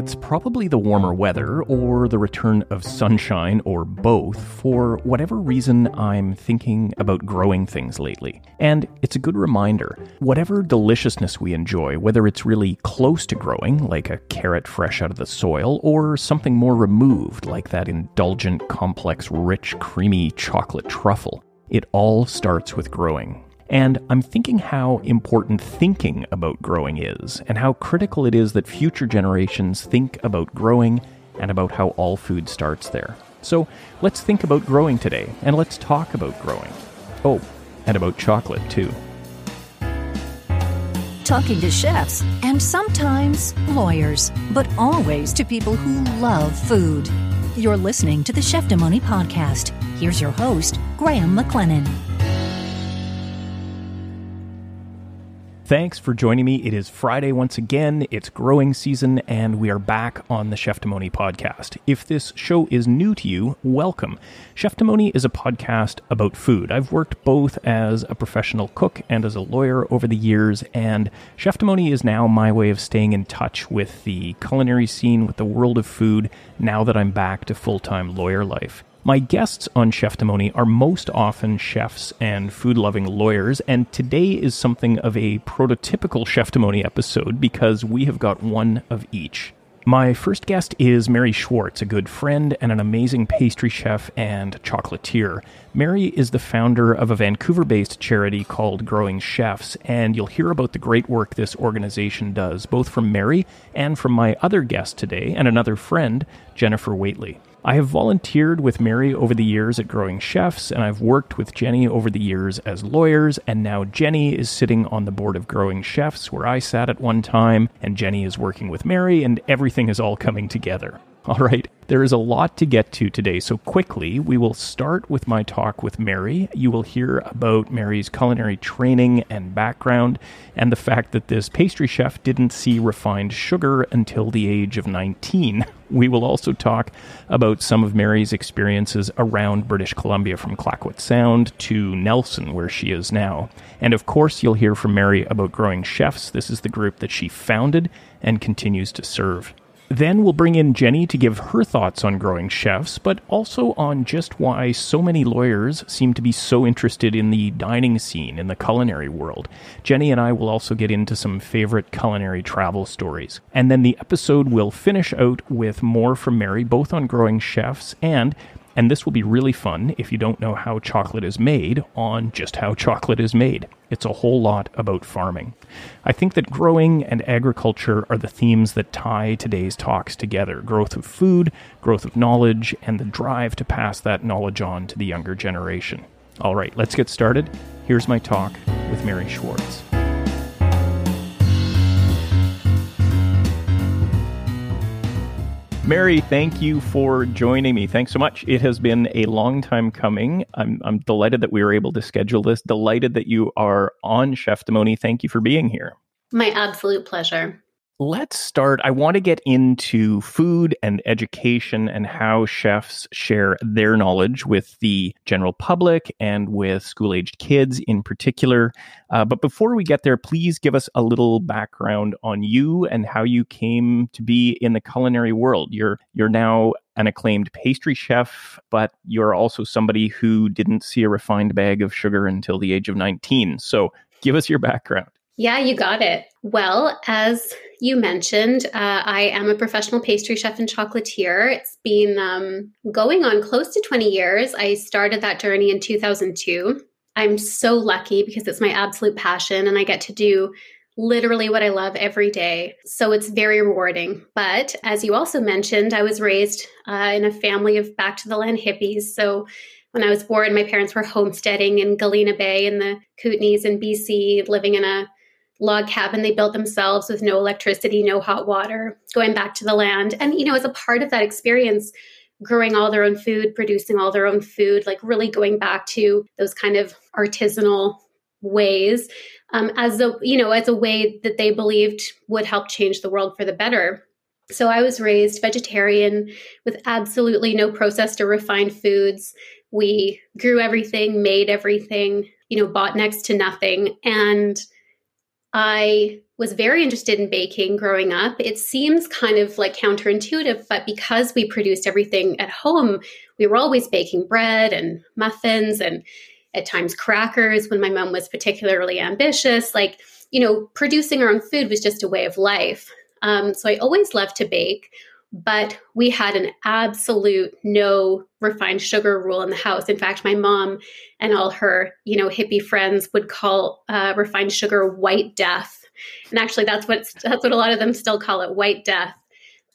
It's probably the warmer weather or the return of sunshine or both. For whatever reason, I'm thinking about growing things lately. And it's a good reminder whatever deliciousness we enjoy, whether it's really close to growing, like a carrot fresh out of the soil, or something more removed, like that indulgent, complex, rich, creamy chocolate truffle, it all starts with growing. And I'm thinking how important thinking about growing is, and how critical it is that future generations think about growing and about how all food starts there. So let's think about growing today, and let's talk about growing. Oh, and about chocolate too. Talking to chefs and sometimes lawyers, but always to people who love food. You're listening to the Cheftimony podcast. Here's your host, Graham McLennan. Thanks for joining me. It is Friday once again. It's growing season, and we are back on the Chef Cheftimony podcast. If this show is new to you, welcome. Chef Cheftimony is a podcast about food. I've worked both as a professional cook and as a lawyer over the years, and Chef Cheftimony is now my way of staying in touch with the culinary scene, with the world of food, now that I'm back to full time lawyer life. My guests on Chef Cheftimony are most often chefs and food loving lawyers, and today is something of a prototypical Chef Cheftimony episode because we have got one of each. My first guest is Mary Schwartz, a good friend and an amazing pastry chef and chocolatier. Mary is the founder of a Vancouver based charity called Growing Chefs, and you'll hear about the great work this organization does, both from Mary and from my other guest today and another friend, Jennifer Waitley. I have volunteered with Mary over the years at Growing Chefs, and I've worked with Jenny over the years as lawyers, and now Jenny is sitting on the board of Growing Chefs, where I sat at one time, and Jenny is working with Mary, and everything is all coming together. All right, there is a lot to get to today, so quickly we will start with my talk with Mary. You will hear about Mary's culinary training and background, and the fact that this pastry chef didn't see refined sugar until the age of 19. We will also talk about some of Mary's experiences around British Columbia from Clayoquot Sound to Nelson, where she is now. And of course, you'll hear from Mary about Growing Chefs. This is the group that she founded and continues to serve. Then we'll bring in Jenny to give her thoughts on growing chefs, but also on just why so many lawyers seem to be so interested in the dining scene in the culinary world. Jenny and I will also get into some favorite culinary travel stories. And then the episode will finish out with more from Mary, both on growing chefs and and this will be really fun if you don't know how chocolate is made on just how chocolate is made. It's a whole lot about farming. I think that growing and agriculture are the themes that tie today's talks together growth of food, growth of knowledge, and the drive to pass that knowledge on to the younger generation. All right, let's get started. Here's my talk with Mary Schwartz. Mary, thank you for joining me. Thanks so much. It has been a long time coming. I'm, I'm delighted that we were able to schedule this. Delighted that you are on Cheftimony. Thank you for being here. My absolute pleasure let's start. I want to get into food and education and how chefs share their knowledge with the general public and with school aged kids in particular. Uh, but before we get there, please give us a little background on you and how you came to be in the culinary world. You're you're now an acclaimed pastry chef, but you're also somebody who didn't see a refined bag of sugar until the age of 19. So give us your background. Yeah, you got it. Well, as you mentioned, uh, I am a professional pastry chef and chocolatier. It's been um, going on close to 20 years. I started that journey in 2002. I'm so lucky because it's my absolute passion and I get to do literally what I love every day. So it's very rewarding. But as you also mentioned, I was raised uh, in a family of back to the land hippies. So when I was born, my parents were homesteading in Galena Bay in the Kootenays in BC, living in a log cabin they built themselves with no electricity, no hot water, going back to the land. And, you know, as a part of that experience, growing all their own food, producing all their own food, like really going back to those kind of artisanal ways um, as a you know as a way that they believed would help change the world for the better. So i was raised vegetarian with absolutely no processed or refined foods. We grew everything made everything you know bought next to nothing. And I was very interested in baking growing up. It seems kind of like counterintuitive, but because we produced everything at home, we were always baking bread and muffins and at times crackers when my mom was particularly ambitious. Like, you know, producing our own food was just a way of life. Um, so I always loved to bake, but we had an absolute no refined sugar rule in the house. In fact, my mom and all her, you know, hippie friends would call uh, refined sugar white death and actually, that's what that's what a lot of them still call it, white death.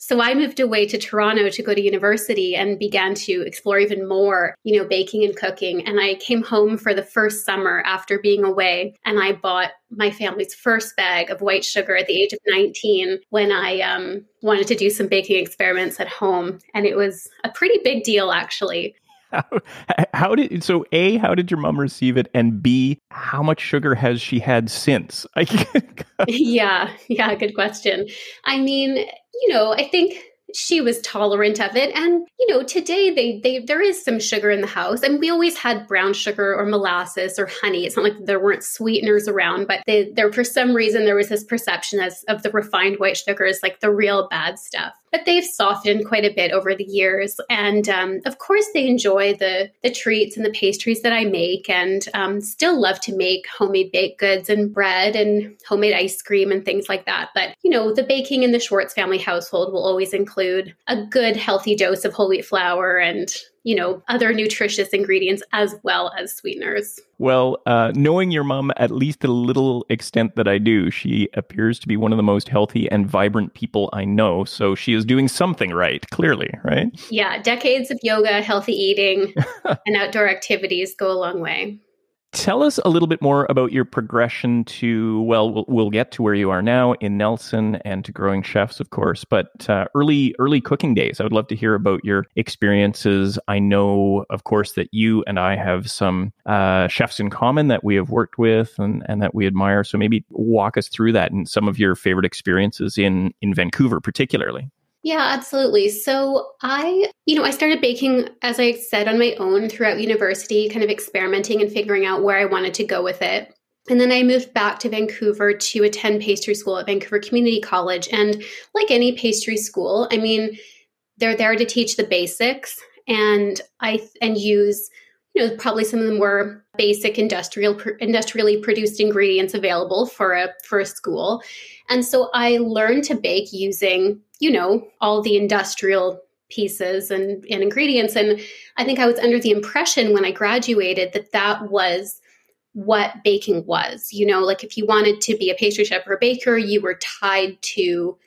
So I moved away to Toronto to go to university and began to explore even more, you know, baking and cooking. And I came home for the first summer after being away and I bought my family's first bag of white sugar at the age of 19 when I um, wanted to do some baking experiments at home. And it was a pretty big deal, actually. How, how, did so a how did your mom receive it and b how much sugar has she had since yeah yeah good question i mean you know i think she was tolerant of it and you know today they they there is some sugar in the house and we always had brown sugar or molasses or honey it's not like there weren't sweeteners around but they, there for some reason there was this perception as of the refined white sugar as like the real bad stuff but they've softened quite a bit over the years. And um, of course, they enjoy the the treats and the pastries that I make, and um, still love to make homemade baked goods and bread and homemade ice cream and things like that. But you know, the baking in the Schwartz family household will always include a good, healthy dose of whole wheat flour and you know, other nutritious ingredients as well as sweeteners. Well, uh, knowing your mom at least a little extent that I do, she appears to be one of the most healthy and vibrant people I know. So she is doing something right, clearly, right? Yeah, decades of yoga, healthy eating, and outdoor activities go a long way. Tell us a little bit more about your progression to, well, well, we'll get to where you are now in Nelson and to growing chefs, of course, but uh, early, early cooking days. I would love to hear about your experiences. I know, of course, that you and I have some uh, chefs in common that we have worked with and, and that we admire. So maybe walk us through that and some of your favorite experiences in, in Vancouver, particularly. Yeah, absolutely. So I, you know, I started baking, as I said, on my own throughout university, kind of experimenting and figuring out where I wanted to go with it. And then I moved back to Vancouver to attend pastry school at Vancouver Community College. And like any pastry school, I mean, they're there to teach the basics and I and use you know probably some of the more basic industrial industrially produced ingredients available for a for a school and so i learned to bake using you know, all the industrial pieces and, and ingredients. And I think I was under the impression when I graduated that that was what baking was. You know, like if you wanted to be a pastry chef or a baker, you were tied to,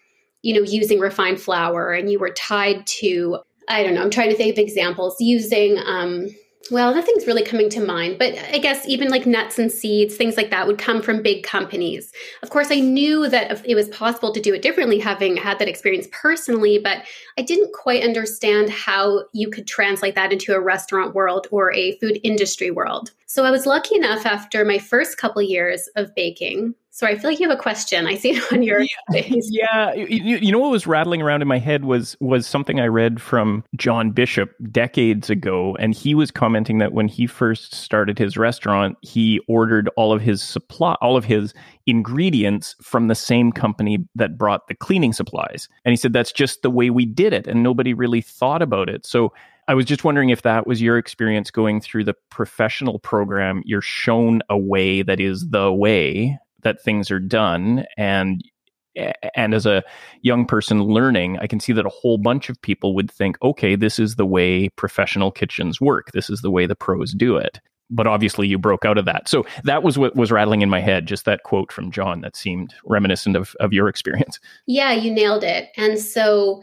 you know, using refined flour and you were tied to, I don't know, I'm trying to think of examples, using, um, well, nothing's really coming to mind, but I guess even like nuts and seeds, things like that would come from big companies. Of course, I knew that it was possible to do it differently, having had that experience personally, but I didn't quite understand how you could translate that into a restaurant world or a food industry world. So I was lucky enough after my first couple years of baking Sorry, I feel like you have a question. I see it on your yeah, face. Yeah, you, you, know what was rattling around in my head was was something I read from John Bishop decades ago, and he was commenting that when he first started his restaurant, he ordered all of his supply, all of his ingredients from the same company that brought the cleaning supplies, and he said that's just the way we did it, and nobody really thought about it. So. I was just wondering if that was your experience going through the professional program. You're shown a way that is the way, that things are done and and as a young person learning i can see that a whole bunch of people would think okay this is the way professional kitchens work. This is the way the pros do it. But obviously you broke out of that. So that was what was rattling in my head just that quote from john that seemed reminiscent of, of your experience. Yeah you nailed it. And so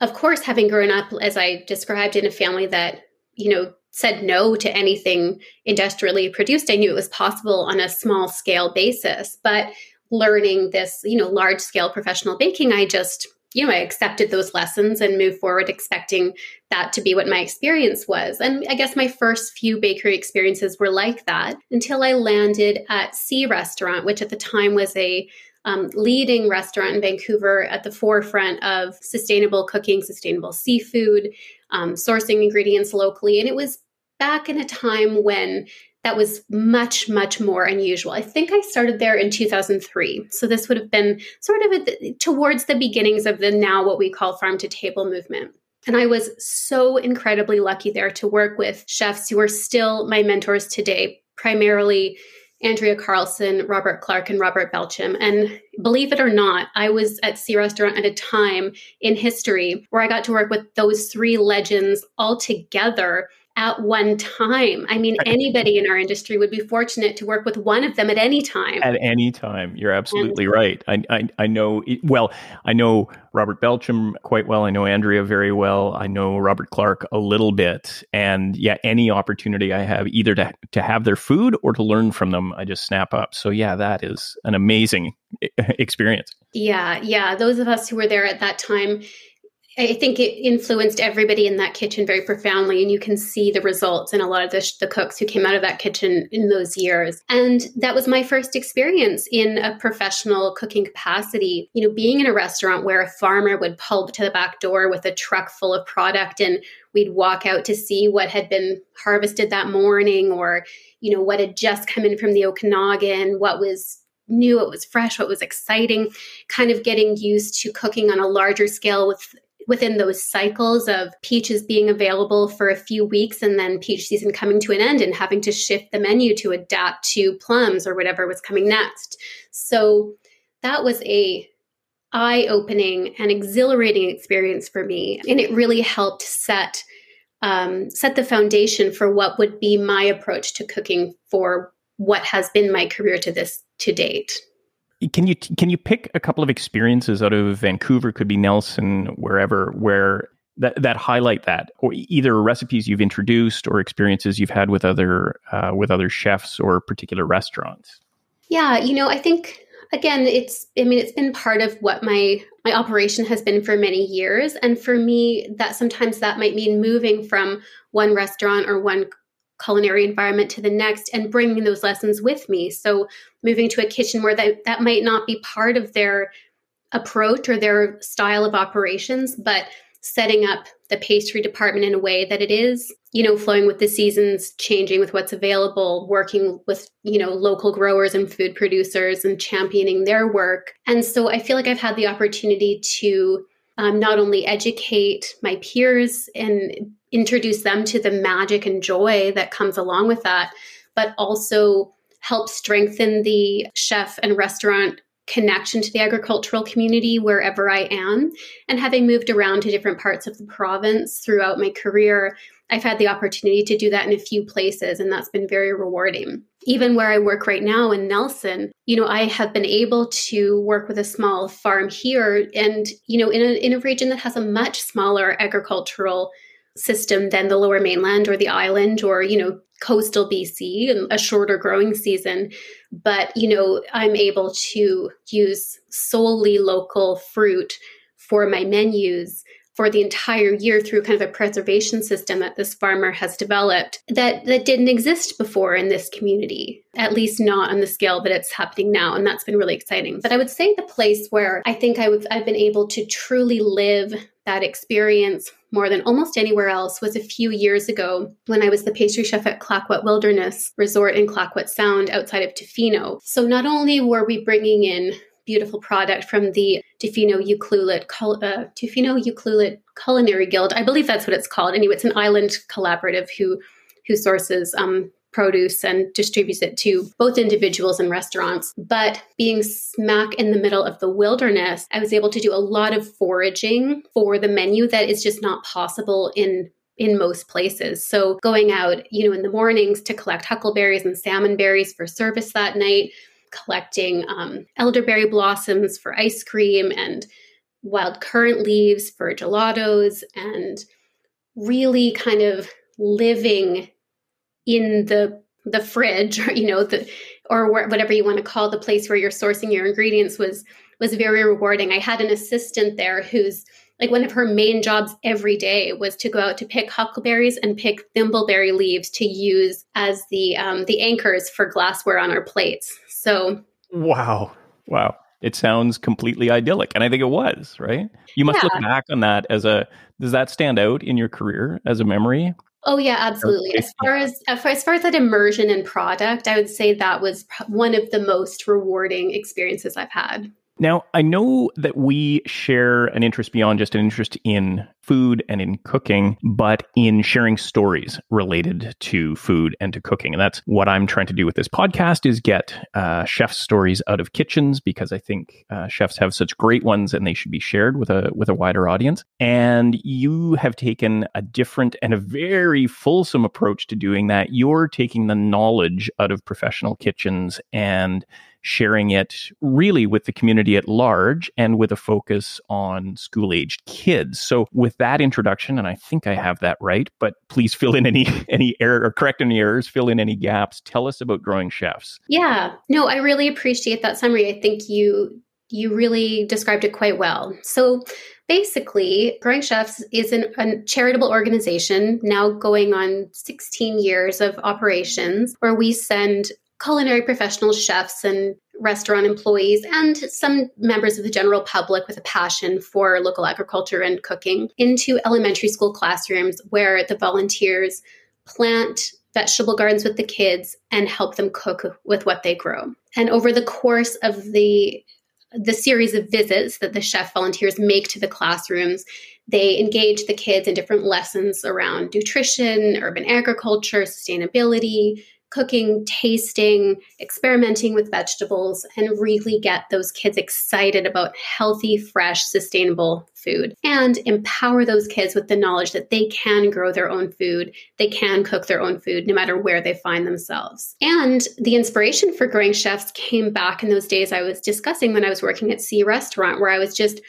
of course having grown up as i described in a family that you know said no to anything industrially produced. I knew it was possible on a small scale basis, but learning this, you know, large scale professional baking, I just, you know, I accepted those lessons and moved forward expecting that to be what my experience was. And I guess my first few bakery experiences were like that until I landed at C Restaurant, which at the time was a um, leading restaurant in Vancouver at the forefront of sustainable cooking, sustainable seafood, um, sourcing ingredients locally. And it was back in a time when that was much, much more unusual. I think I started there in 2003. So this would have been sort of towards the beginnings of the now what we call farm to table movement. And I was so incredibly lucky there to work with chefs who are still my mentors today, primarily Andrea Carlson, Robert Clark, and Robert Belcham. And believe it or not, I was at C Restaurant at a time in history where I got to work with those three legends all together at one time. I mean, anybody in our industry would be fortunate to work with one of them at any time. At any time, you're absolutely right. I, I, I know. Well, I know Robert Belcham quite well. I know Andrea very well. I know Robert Clark a little bit. And yeah, any opportunity I have, either to to have their food or to learn from them, I just snap up. So yeah, that is an amazing experience. Yeah, yeah. Those of us who were there at that time I think it influenced everybody in that kitchen very profoundly, and you can see the results in a lot of the, the, cooks who came out of that kitchen in those years. And that was my first experience in a professional cooking capacity. You know, being in a restaurant where a farmer would pull up to the back door with a truck full of product, and we'd walk out to see what had been harvested that morning, or you know what had just come in from the Okanagan, what was new, what was fresh, what was exciting, kind of getting used to cooking on a larger scale with within those cycles of peaches being available for a few weeks and then peach season coming to an end and having to shift the menu to adapt to plums or whatever was coming next. So that was a eye-opening and exhilarating experience for me and it really helped set um, set the foundation for what would be my approach to cooking for what has been my career to this to date. Can you can you pick a couple of experiences out of Vancouver, could be Nelson, wherever, where that that highlight that, or either recipes you've introduced or experiences you've had with other uh, with other chefs or particular restaurants? Yeah, you know, I think again, it's I mean, it's been part of what my my operation has been for many years, and for me, that sometimes that might mean moving from one restaurant or one culinary environment to the next and bringing those lessons with me. So moving to a kitchen where that, that might not be part of their approach or their style of operations, but setting up the pastry department in a way that it is, you know, flowing with the seasons, changing with what's available, working with, you know, local growers and food producers and championing their work. And so I feel like I've had the opportunity to um, not only educate my peers and introduce them to the magic and joy that comes along with that, but also help strengthen the chef and restaurant connection to the agricultural community wherever I am. And having moved around to different parts of the province throughout my career, I've had the opportunity to do that in a few places, and that's been very rewarding. Even where I work right now in Nelson, you know, I have been able to work with a small farm here and, you know, in a, in a region that has a much smaller agricultural system than the lower mainland or the island or, you know, coastal BC and a shorter growing season. But, you know, I'm able to use solely local fruit for my menus for the entire year through kind of a preservation system that this farmer has developed that that didn't exist before in this community at least not on the scale that it's happening now and that's been really exciting but i would say the place where i think i've been able to truly live that experience more than almost anywhere else was a few years ago when I was the pastry chef at Clayoquot Wilderness Resort in Clayoquot Sound outside of Tofino. So not only were we bringing in beautiful product from the Tofino Ucluelet, uh, Culinary Guild. I believe that's what it's called. Anyway, it's an island collaborative who who sources um, produce and distributes it to both individuals and restaurants. But being smack in the middle of the wilderness, I was able to do a lot of foraging for the menu that is just not possible in in most places. So going out, you know, in the mornings to collect huckleberries and salmon berries for service that night, collecting um, elderberry blossoms for ice cream and wild currant leaves for gelatos and really kind of living in the the fridge or you know the or whatever you want to call the place where you're sourcing your ingredients was was very rewarding i had an assistant there who's like one of her main jobs every day was to go out to pick huckleberries and pick thimbleberry leaves to use as the um, the anchors for glassware on our plates so, wow. Wow. It sounds completely idyllic. And I think it was, right? You must yeah. look back on that as a, does that stand out in your career as a memory? Oh yeah, absolutely. As far as uh, as far, as that immersion in product, I would say that was one of the most rewarding experiences I've had. Now, I know that we share an interest beyond just an interest in food and in cooking, but in sharing stories related to food and to cooking. And that's what I'm trying to do with this podcast is get uh, chefs' stories out of kitchens because I think uh, chefs have such great ones and they should be shared with a with a wider audience. And you have taken a different and a very fulsome approach to doing that. You're taking the knowledge out of professional kitchens and sharing it really with the community at large and with a focus on school aged kids. So with that introduction, and I think I have that right, but please fill in any any error or correct any errors, fill in any gaps. Tell us about growing chefs. Yeah. No, I really appreciate that summary. I think you you really described it quite well. So basically, Growing Chefs is an, a charitable organization now going on 16 years of operations where we send culinary professional chefs and restaurant employees and some members of the general public with a passion for local agriculture and cooking into elementary school classrooms where the volunteers plant vegetable gardens with the kids and help them cook with what they grow. And over the course of the the series of visits that the chef volunteers make to the classrooms, they engage the kids in different lessons around nutrition, urban agriculture, sustainability, cooking, tasting, experimenting with vegetables, and really get those kids excited about healthy, fresh, sustainable food and empower those kids with the knowledge that they can grow their own food, they can cook their own food no matter where they find themselves. And the inspiration for growing chefs came back in those days I was discussing when I was working at C Restaurant, where I was just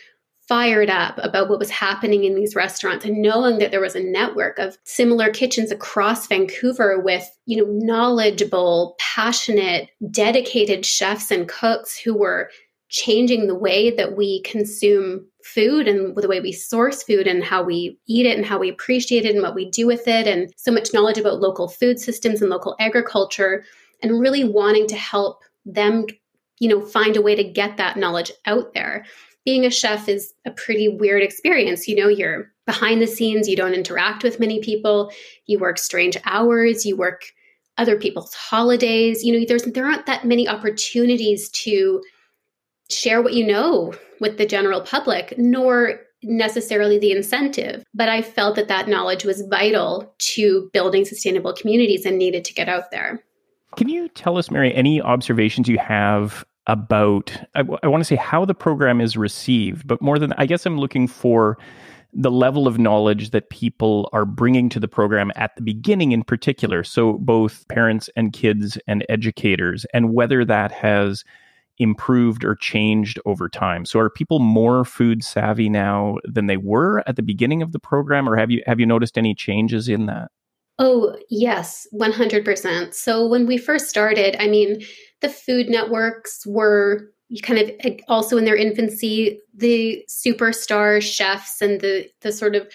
fired up about what was happening in these restaurants and knowing that there was a network of similar kitchens across Vancouver with, you know, knowledgeable, passionate, dedicated chefs and cooks who were changing the way that we consume food and the way we source food and how we eat it and how we appreciate it and what we do with it and so much knowledge about local food systems and local agriculture and really wanting to help them you know find a way to get that knowledge out there being a chef is a pretty weird experience. You know, you're behind the scenes, you don't interact with many people, you work strange hours, you work other people's holidays. You know, there's there aren't that many opportunities to share what you know with the general public, nor necessarily the incentive. But I felt that that knowledge was vital to building sustainable communities and needed to get out there. Can you tell us, Mary, any observations you have about I, I want to say how the program is received, but more than I guess I'm looking for the level of knowledge that people are bringing to the program at the beginning in particular. So both parents and kids and educators and whether that has improved or changed over time. So are people more food savvy now than they were at the beginning of the program or have you have you noticed any changes in that? Oh yes 100% so when we first started i mean the food networks were kind of also in their infancy the superstar chefs and the the sort of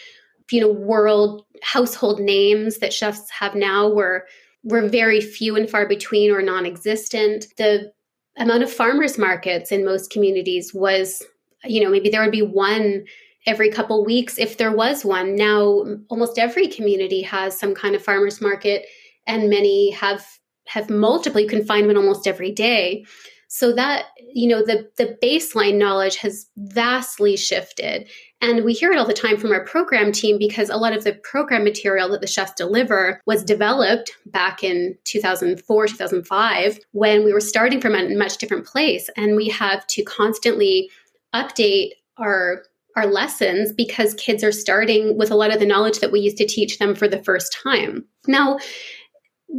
you know world household names that chefs have now were were very few and far between or non-existent. The amount of farmers markets in most communities was you know maybe there would be one every couple weeks if there was one. Now almost every community has some kind of farmers market and many have have multiple. One almost every day. So that, you know, the, the baseline knowledge has vastly shifted. And we hear it all the time from our program team because a lot of the program material that the chefs deliver was developed back in 2004, 2005, when we were starting from a much different place. And we have to constantly update our our lessons because kids are starting with a lot of the knowledge that we used to teach them for the first time. Now,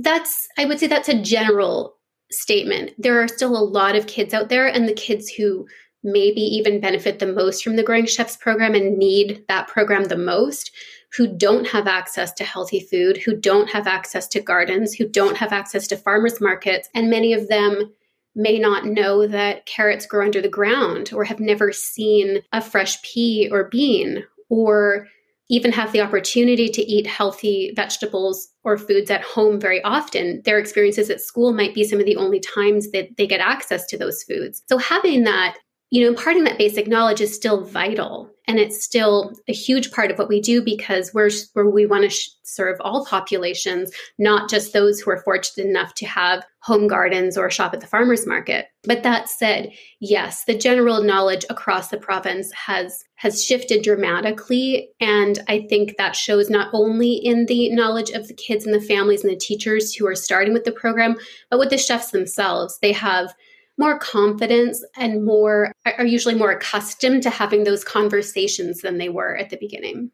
that's i would say that's a general statement. There are still a lot of kids out there and the kids who maybe even benefit the most from the growing chefs program and need that program the most who don't have access to healthy food who don't have access to gardens who don't have access to farmers markets and many of them may not know that carrots grow under the ground or have never seen a fresh pea or bean or even have the opportunity to eat healthy vegetables or foods at home very often, their experiences at school might be some of the only times that they get access to those foods. So having that, you know, imparting that basic knowledge is still vital. and it's still a huge part of what we do because we're where we want to sh- serve all populations, not just those who are fortunate enough to have home gardens or shop at the farmers market. But that said, yes, the general knowledge across the province has has shifted dramatically and I think that shows not only in the knowledge of the kids and the families and the teachers who are starting with the program, but with the chefs themselves. They have more confidence and more are usually more accustomed to having those conversations than they were at the beginning.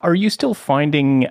Are you still finding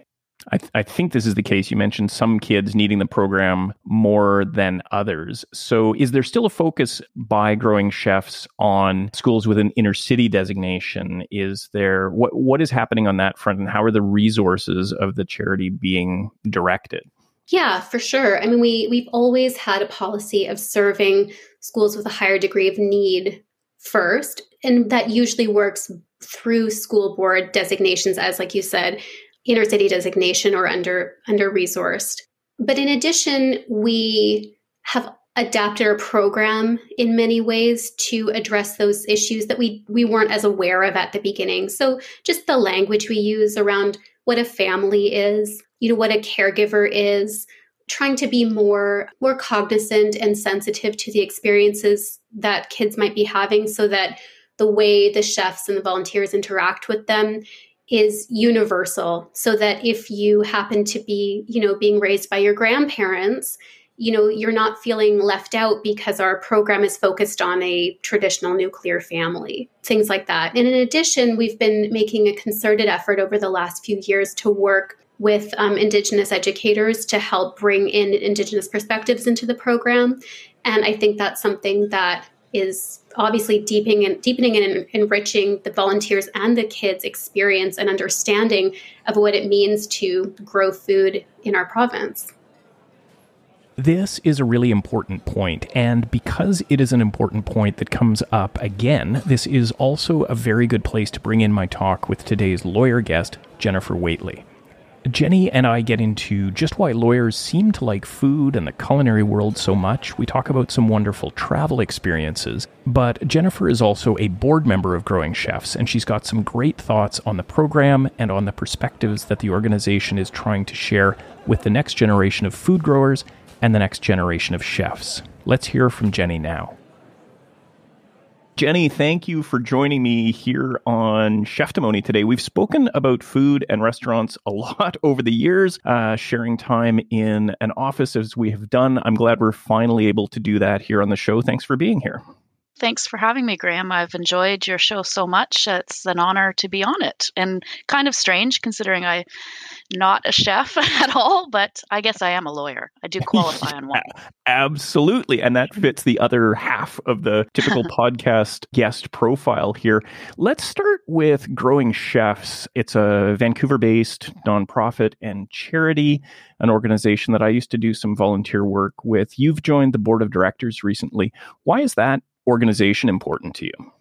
I, th- I, think this is the case. You mentioned some kids needing the program more than others. So, is there still a focus by growing chefs on schools with an inner city designation? Is there what what is happening on that front, and how are the resources of the charity being directed? Yeah, for sure. I mean, we we've always had a policy of serving schools with a higher degree of need first, and that usually works through school board designations as like you said, inner city designation or under under resourced. But in addition, we have adapted our program in many ways to address those issues that we we weren't as aware of at the beginning. So just the language we use around what a family is, you know, what a caregiver is, trying to be more more cognizant and sensitive to the experiences that kids might be having so that the way the chefs and the volunteers interact with them is universal. So that if you happen to be you know being raised by your grandparents you know you're not feeling left out because our program is focused on a traditional nuclear family things like that. And in addition we've been making a concerted effort over the last few years to work with um, indigenous educators to help bring in indigenous perspectives into the program and i think that's something that is obviously deepening and deepening and enriching the volunteers and the kids experience and understanding of what it means to grow food in our province this is a really important point, and because it is an important point that comes up again, this is also a very good place to bring in my talk with today's lawyer guest, Jennifer Whately. Jenny and I get into just why lawyers seem to like food and the culinary world so much. We talk about some wonderful travel experiences. But Jennifer is also a board member of Growing Chefs, and she's got some great thoughts on the program and on the perspectives that the organization is trying to share with the next generation of food growers and the next generation of chefs. Let's hear from Jenny now. Jenny, thank you for joining me here on Cheftimony today. We've spoken about food and restaurants a lot over the years, uh, sharing time in an office as we have done. I'm glad we're finally able to do that here on the show. Thanks for being here. Thanks for having me, Graham. I've enjoyed your show so much. It's an honor to be on it and kind of strange considering I'm not a chef at all, but I guess I am a lawyer. I do qualify on one. Absolutely. And that fits the other half of the typical podcast guest profile here. Let's start with Growing Chefs. It's a Vancouver based nonprofit and charity, an organization that I used to do some volunteer work with. You've joined the board of directors recently. Why is that organization important to you?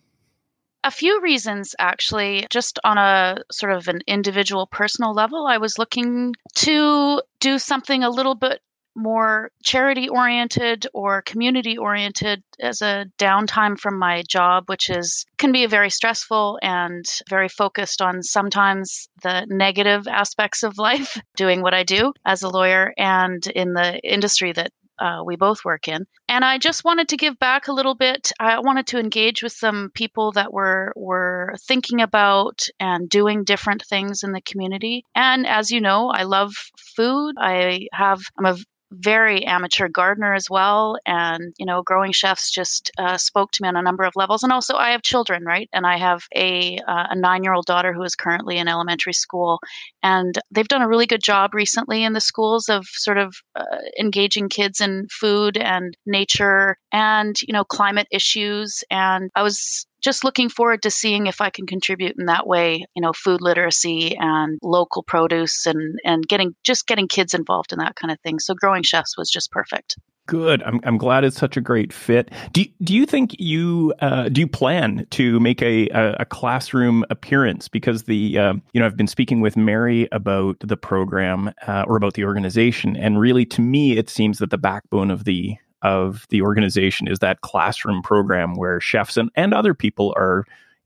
A few reasons, actually. Just on a sort of an individual personal level, I was looking to do something a little bit more charity oriented or community oriented as a downtime from my job which is can be very stressful and very focused on sometimes the negative aspects of life doing what I do as a lawyer and in the industry that uh, we both work in. And I just wanted to give back a little bit. I wanted to engage with some people that were were thinking about and doing different things in the community. And as you know, I love food. I have I'm a very amateur gardener as well. And, you know, growing chefs just uh, spoke to me on a number of levels. And also, I have children, right? And I have a, uh, a nine year old daughter who is currently in elementary school. And they've done a really good job recently in the schools of sort of uh, engaging kids in food and nature and, you know, climate issues. And I was just looking forward to seeing if I can contribute in that way, you know, food literacy and local produce and, and getting just getting kids involved in that kind of thing. So growing chefs was just perfect. Good. I'm, I'm glad it's such a great fit. Do, do you think you uh, do you plan to make a, a, a classroom appearance? Because the um, you know I've been speaking with Mary about the program uh, or about the organization, and really to me it seems that the backbone of the of the organization is that classroom program where chefs and, and other people are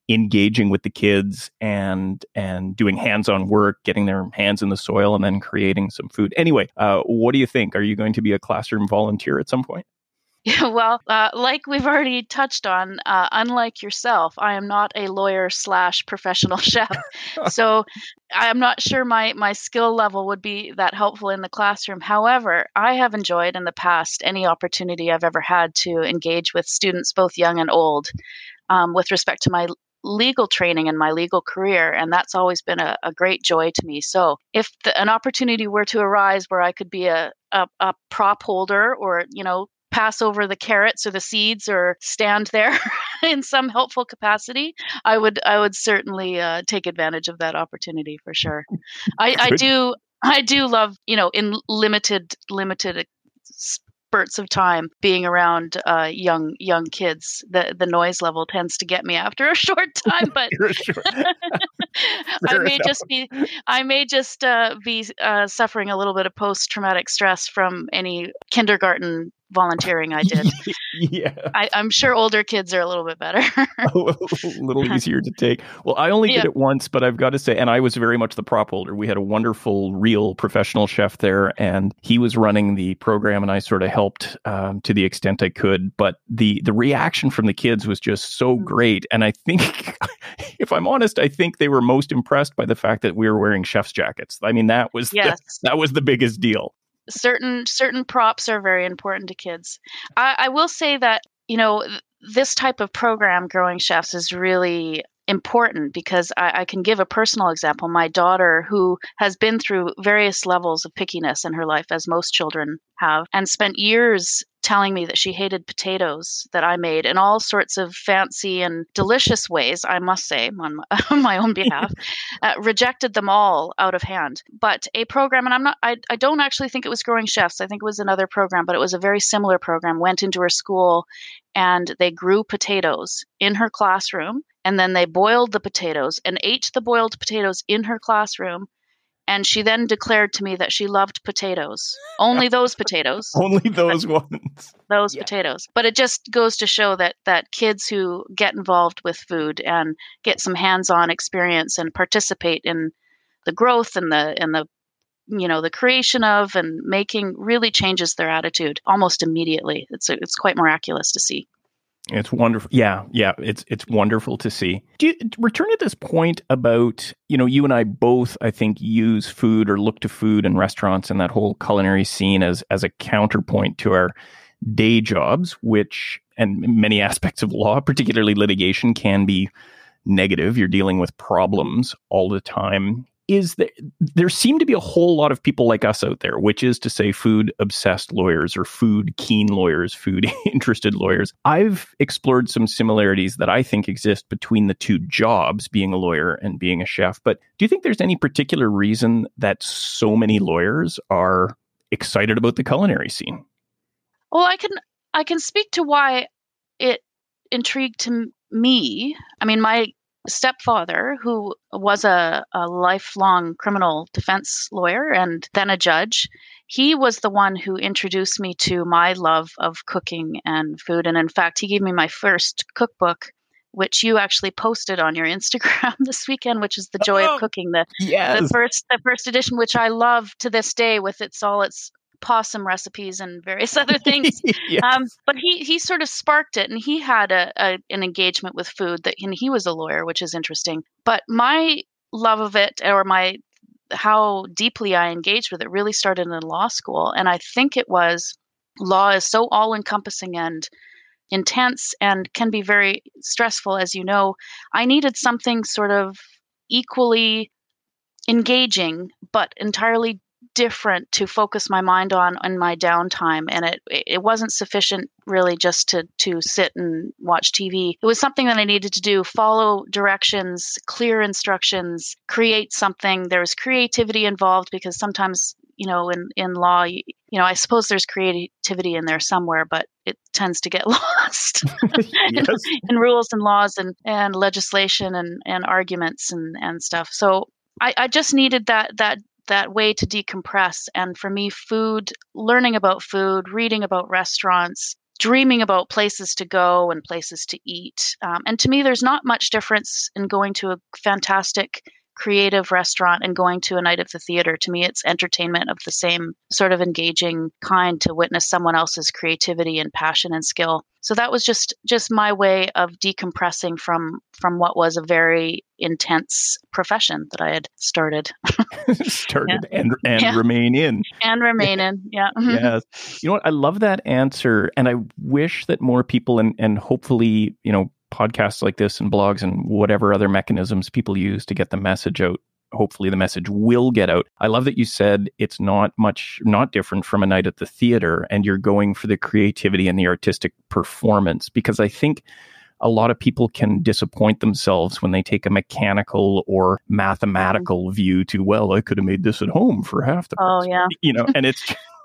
engaging with the kids and and doing hands-on work, getting their hands in the soil, and then creating some food. Anyway, uh, what do you think? Are you going to be a classroom volunteer at some point? Yeah, well, uh, like we've already touched on, uh, unlike yourself, I am not a lawyer slash professional chef, so I'm not sure my my skill level would be that helpful in the classroom. However, I have enjoyed in the past any opportunity I've ever had to engage with students, both young and old, um, with respect to my legal training and my legal career and that's always been a, a great joy to me so if the, an opportunity were to arise where i could be a, a, a prop holder or you know pass over the carrots or the seeds or stand there in some helpful capacity, I would I would certainly uh, take advantage of that opportunity for sure. I, I do I do love you know in limited limited spurts of time being around uh, young young kids the the noise level tends to get me after a short time but i may enough. just be i may just uh, be uh, suffering a little bit of post traumatic stress from any kindergarten volunteering I did. yeah. I, am sure older kids are a little bit better. a little easier to take. Well, I only yeah. did it once, but I've got to say, and I was very much the prop holder. We had a wonderful, real professional chef there, and he was running the program, and I sort of helped um, to the extent I could. But the the reaction from the kids was just so mm. great, and I think, if I'm honest, I think they were most impressed by the fact that we were wearing chef's jackets. I mean, that was yes. the, that was the biggest deal certain certain props are very important to kids. I, I will say that you know this type of program, Growing Chefs, is really important because I, I, can give a personal example. My daughter, who has been through various levels of pickiness in her life, as most children have, and spent years telling me that she hated potatoes that I made in all sorts of fancy and delicious ways, I must say, on my, on my own behalf, uh, rejected them all out of hand. But a program, and I'm not, I, I don't actually think it was Growing Chefs, I think it was another program, but it was a very similar program, went into her school and they grew potatoes in her classroom. And then they boiled the potatoes and ate the boiled potatoes in her classroom and she then declared to me that she loved potatoes. Only those potatoes. Only those ones. Those yeah. potatoes. But it just goes to show that that kids who get involved with food and get some hands-on experience and participate in the growth and the and the you know the creation of and making really changes their attitude almost immediately. It's it's quite miraculous to see. It's wonderful. Yeah, yeah, it's it's wonderful to see. Do you return to this point about, you know, you and I both I think use food or look to food and restaurants and that whole culinary scene as as a counterpoint to our day jobs, which and many aspects of law, particularly litigation can be negative. You're dealing with problems all the time is that there seem to be a whole lot of people like us out there, which is to say, food obsessed lawyers or food keen lawyers, food interested lawyers. I've explored some similarities that I think exist between the two jobs, being a lawyer and being a chef. But do you think there's any particular reason that so many lawyers are excited about the culinary scene? Well, I can I can speak to why it intrigued to me. I mean, my stepfather, who was a, a lifelong criminal defense lawyer and then a judge, he was the one who introduced me to my love of cooking and food. And in fact, he gave me my first cookbook which you actually posted on your Instagram this weekend, which is the joy oh, of cooking, the, yes. the first the first edition, which I love to this day with its all its possum recipes and various other things. yes. um, but he he sort of sparked it, and he had a, a an engagement with food that and he was a lawyer, which is interesting. But my love of it, or my how deeply I engaged with it, really started in law school, and I think it was law is so all encompassing and intense and can be very stressful, as you know. I needed something sort of equally engaging but entirely different to focus my mind on in my downtime and it it wasn't sufficient really just to to sit and watch TV it was something that I needed to do follow directions clear instructions create something. There was creativity involved because sometimes you know in in law you, you know I suppose there's creativity in there somewhere but it tends to get lost in, in, rules and laws and and legislation and and arguments and and stuff. So I, I just needed that that that way to decompress. And for me, food, learning about food, reading about restaurants, dreaming about places to go and places to eat. Um, and to me, there's not much difference in going to a fantastic creative restaurant and going to a night of the theater. To me, it's entertainment of the same sort of engaging kind to witness someone else's creativity and passion and skill. So that was just just my way of decompressing from from what was a very intense profession that I had started. started yeah. and and yeah. remain in. And remain in. Yeah. yes. You know what? I love that answer and I wish that more people and and hopefully, you know, podcasts like this and blogs and whatever other mechanisms people use to get the message out hopefully the message will get out. I love that you said it's not much not different from a night at the theater and you're going for the creativity and the artistic performance because I think a lot of people can disappoint themselves when they take a mechanical or mathematical mm-hmm. view to well I could have made this at home for half the price. Oh yeah. You know, and it's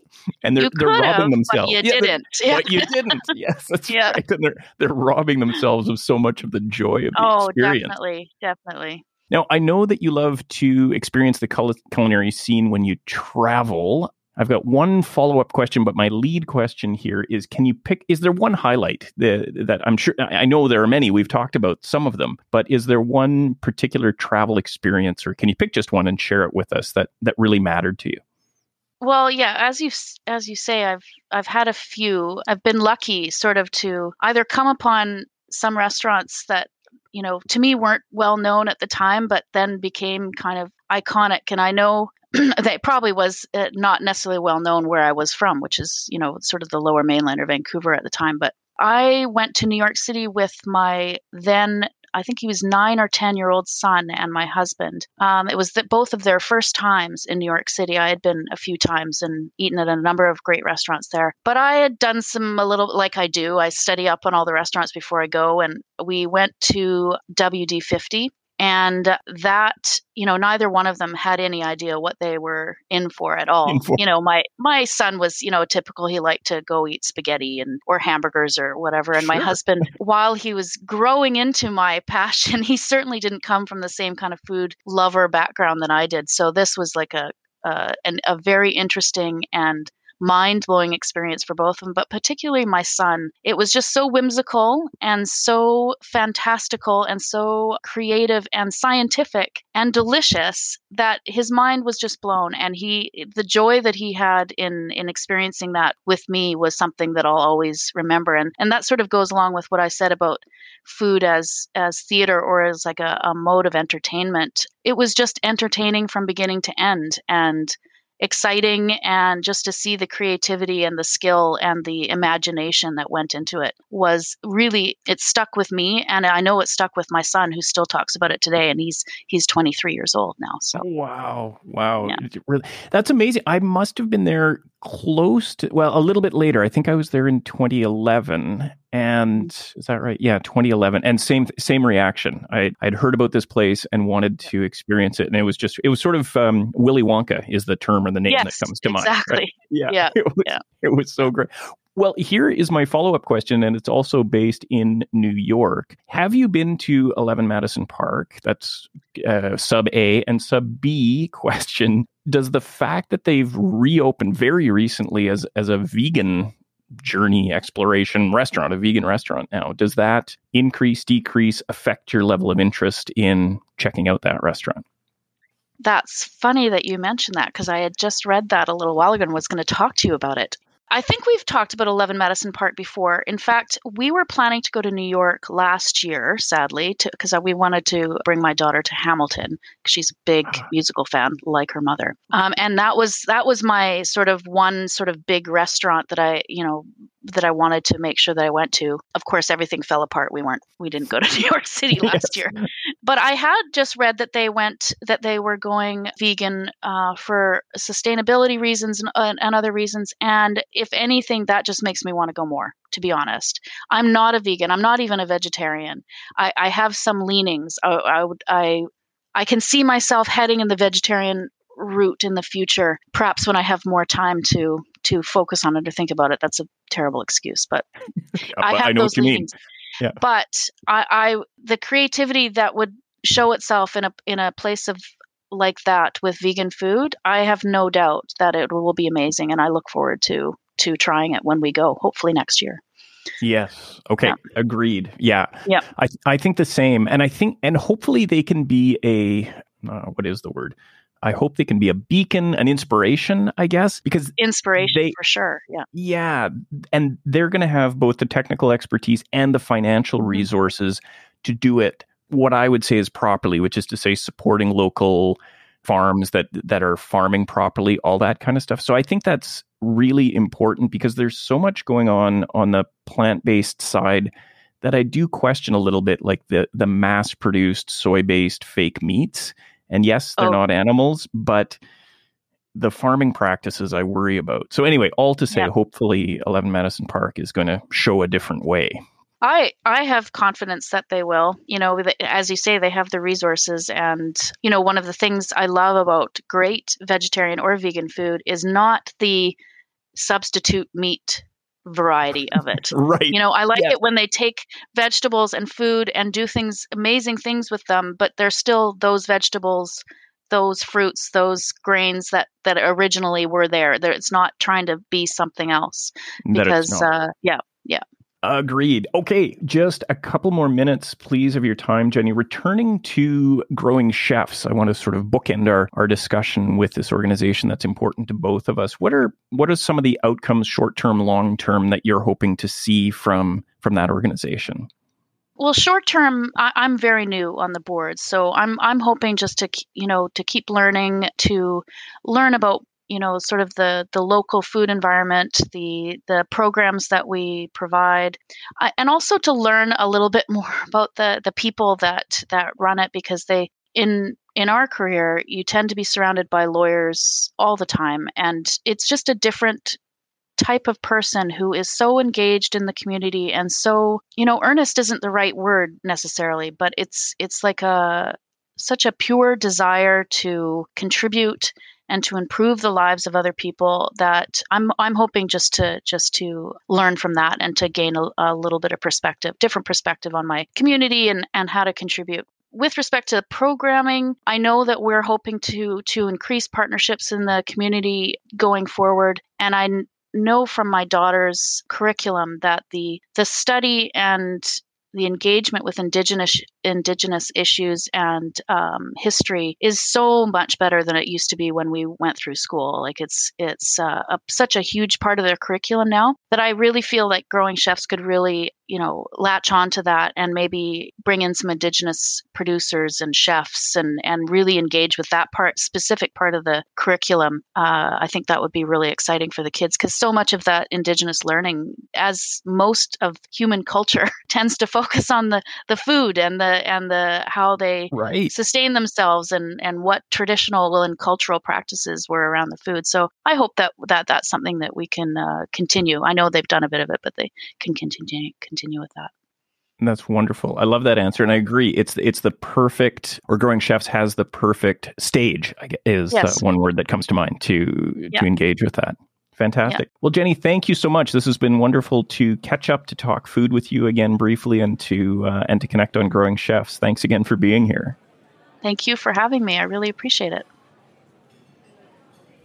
and they're they're robbing have, themselves. you yeah, didn't. Yeah. But you didn't. Yes, that's yeah. right. And they're they're robbing themselves of so much of the joy of the oh, experience. definitely, definitely. Now I know that you love to experience the culinary scene when you travel. I've got one follow up question, but my lead question here is: Can you pick? Is there one highlight that, that I'm sure I know there are many. We've talked about some of them, but is there one particular travel experience, or can you pick just one and share it with us that that really mattered to you? Well, yeah, as you as you say, I've I've had a few. I've been lucky, sort of, to either come upon some restaurants that you know to me weren't well known at the time, but then became kind of iconic. And I know that probably was uh, not necessarily well known where I was from, which is you know sort of the Lower Mainland or Vancouver at the time. But I went to New York City with my then I think he was nine or 10 year old son and my husband. Um, it was that both of their first times in New York City. I had been a few times and eaten at a number of great restaurants there. But I had done some, a little like I do, I study up on all the restaurants before I go. And we went to WD50 and that you know neither one of them had any idea what they were in for at all for. you know my my son was you know typical he liked to go eat spaghetti and or hamburgers or whatever and sure. my husband while he was growing into my passion he certainly didn't come from the same kind of food lover background that i did so this was like a uh, an, a very interesting and mind blowing experience for both of them, but particularly my son. It was just so whimsical and so fantastical and so creative and scientific and delicious that his mind was just blown. And he, the joy that he had in in experiencing that with me was something that I'll always remember. And and that sort of goes along with what I said about food as as theater or as like a, a mode of entertainment. It was just entertaining from beginning to end and exciting and just to see the creativity and the skill and the imagination that went into it was really it stuck with me and I know it stuck with my son who still talks about it today and he's he's 23 years old now so. Oh, wow. Wow. Yeah. that's amazing. I must have been there close to well a little bit later. I think i was there in 2011 and is that right? Yeah 2011 and same same reaction. I i'd heard about this place and wanted to experience it. And it was just it was sort of um, willy wonka is the term or the name yes, that comes to exactly. mind exactly. Yeah yeah it was, yeah. it was so great well, here is my follow up question, and it's also based in New York. Have you been to 11 Madison Park? That's uh, sub A. And sub B question Does the fact that they've reopened very recently as, as a vegan journey exploration restaurant, a vegan restaurant now, does that increase, decrease, affect your level of interest in checking out that restaurant? That's funny that you mentioned that because I had just read that a little while ago and was going to talk to you about it. I think we've talked about 11 Madison Park before. In fact, we were planning to go to New York last year, sadly, because we wanted to bring my daughter to Hamilton she's a big uh-huh. musical fan, like her mother. Um, and that was that was my sort of one sort of big restaurant that I, you know, that I wanted to make sure that I went to. Of course, everything fell apart. We weren't we didn't go to New York City last yes. year, but I had just read that they went that they were going vegan uh, for sustainability reasons and, uh, and other reasons. And if anything, that just makes me want to go more. To be honest, I'm not a vegan. I'm not even a vegetarian. I, I have some leanings. I, I would I I can see myself heading in the vegetarian route in the future perhaps when i have more time to to focus on it or think about it that's a terrible excuse but i have I know those what you mean. Yeah. but I, I the creativity that would show itself in a in a place of like that with vegan food i have no doubt that it will be amazing and i look forward to to trying it when we go hopefully next year Yes. Okay. Yeah. Agreed. Yeah. Yeah. I I think the same, and I think, and hopefully they can be a uh, what is the word? I hope they can be a beacon, an inspiration, I guess, because inspiration they, for sure. Yeah. Yeah. And they're going to have both the technical expertise and the financial mm-hmm. resources to do it what I would say is properly, which is to say supporting local farms that that are farming properly, all that kind of stuff. So I think that's really important because there's so much going on on the plant-based side that I do question a little bit like the the mass-produced soy-based fake meats and yes, they're oh. not animals, but the farming practices I worry about. So anyway, all to say, yeah. hopefully, Eleven Madison Park is going to show a different way. I I have confidence that they will. You know, as you say, they have the resources, and you know, one of the things I love about great vegetarian or vegan food is not the substitute meat variety of it. right. You know, I like it when they take vegetables and food and do things, amazing things with them, but they're still those vegetables, those fruits, those grains that that originally were there. They're, it's not trying to be something else because, uh, yeah, yeah. Agreed. Okay, just a couple more minutes, please, of your time, Jenny. Returning to growing chefs, I want to sort of bookend our, our discussion with this organization that's important to both of us. What are what are some of the outcomes, short term, long term, that you're hoping to see from from that organization? Well, short term, I, am very new on the board, so I'm I'm hoping just to you know to keep learning, to learn about you know sort of the the local food environment the the programs that we provide and also to learn a little bit more about the the people that that run it because they in in our career you tend to be surrounded by lawyers all the time and it's just a different type of person who is so engaged in the community and so you know earnest isn't the right word necessarily but it's it's like a such a pure desire to contribute and to improve the lives of other people that I'm I'm hoping just to just to learn from that and to gain a, a little bit of perspective, different perspective on my community and and how to contribute. With respect to programming, I know that we're hoping to to increase partnerships in the community going forward, and I know from my daughter's curriculum that the the study and the engagement with indigenous indigenous issues and um, history is so much better than it used to be when we went through school. Like it's it's uh, a, such a huge part of their curriculum now that I really feel like growing chefs could really you know latch onto that and maybe bring in some indigenous producers and chefs and and really engage with that part specific part of the curriculum. Uh, I think that would be really exciting for the kids because so much of that indigenous learning, as most of human culture, tends to focus on the the food and the and the how they right. sustain themselves and and what traditional and cultural practices were around the food. So I hope that that that's something that we can uh, continue. I know they've done a bit of it, but they can continue continue with that. That's wonderful. I love that answer, and I agree. It's it's the perfect, or growing chefs has the perfect stage. Is yes. one word that comes to mind to to engage with that. Fantastic. Yeah. Well, Jenny, thank you so much. This has been wonderful to catch up, to talk food with you again briefly, and to uh, and to connect on growing chefs. Thanks again for being here. Thank you for having me. I really appreciate it.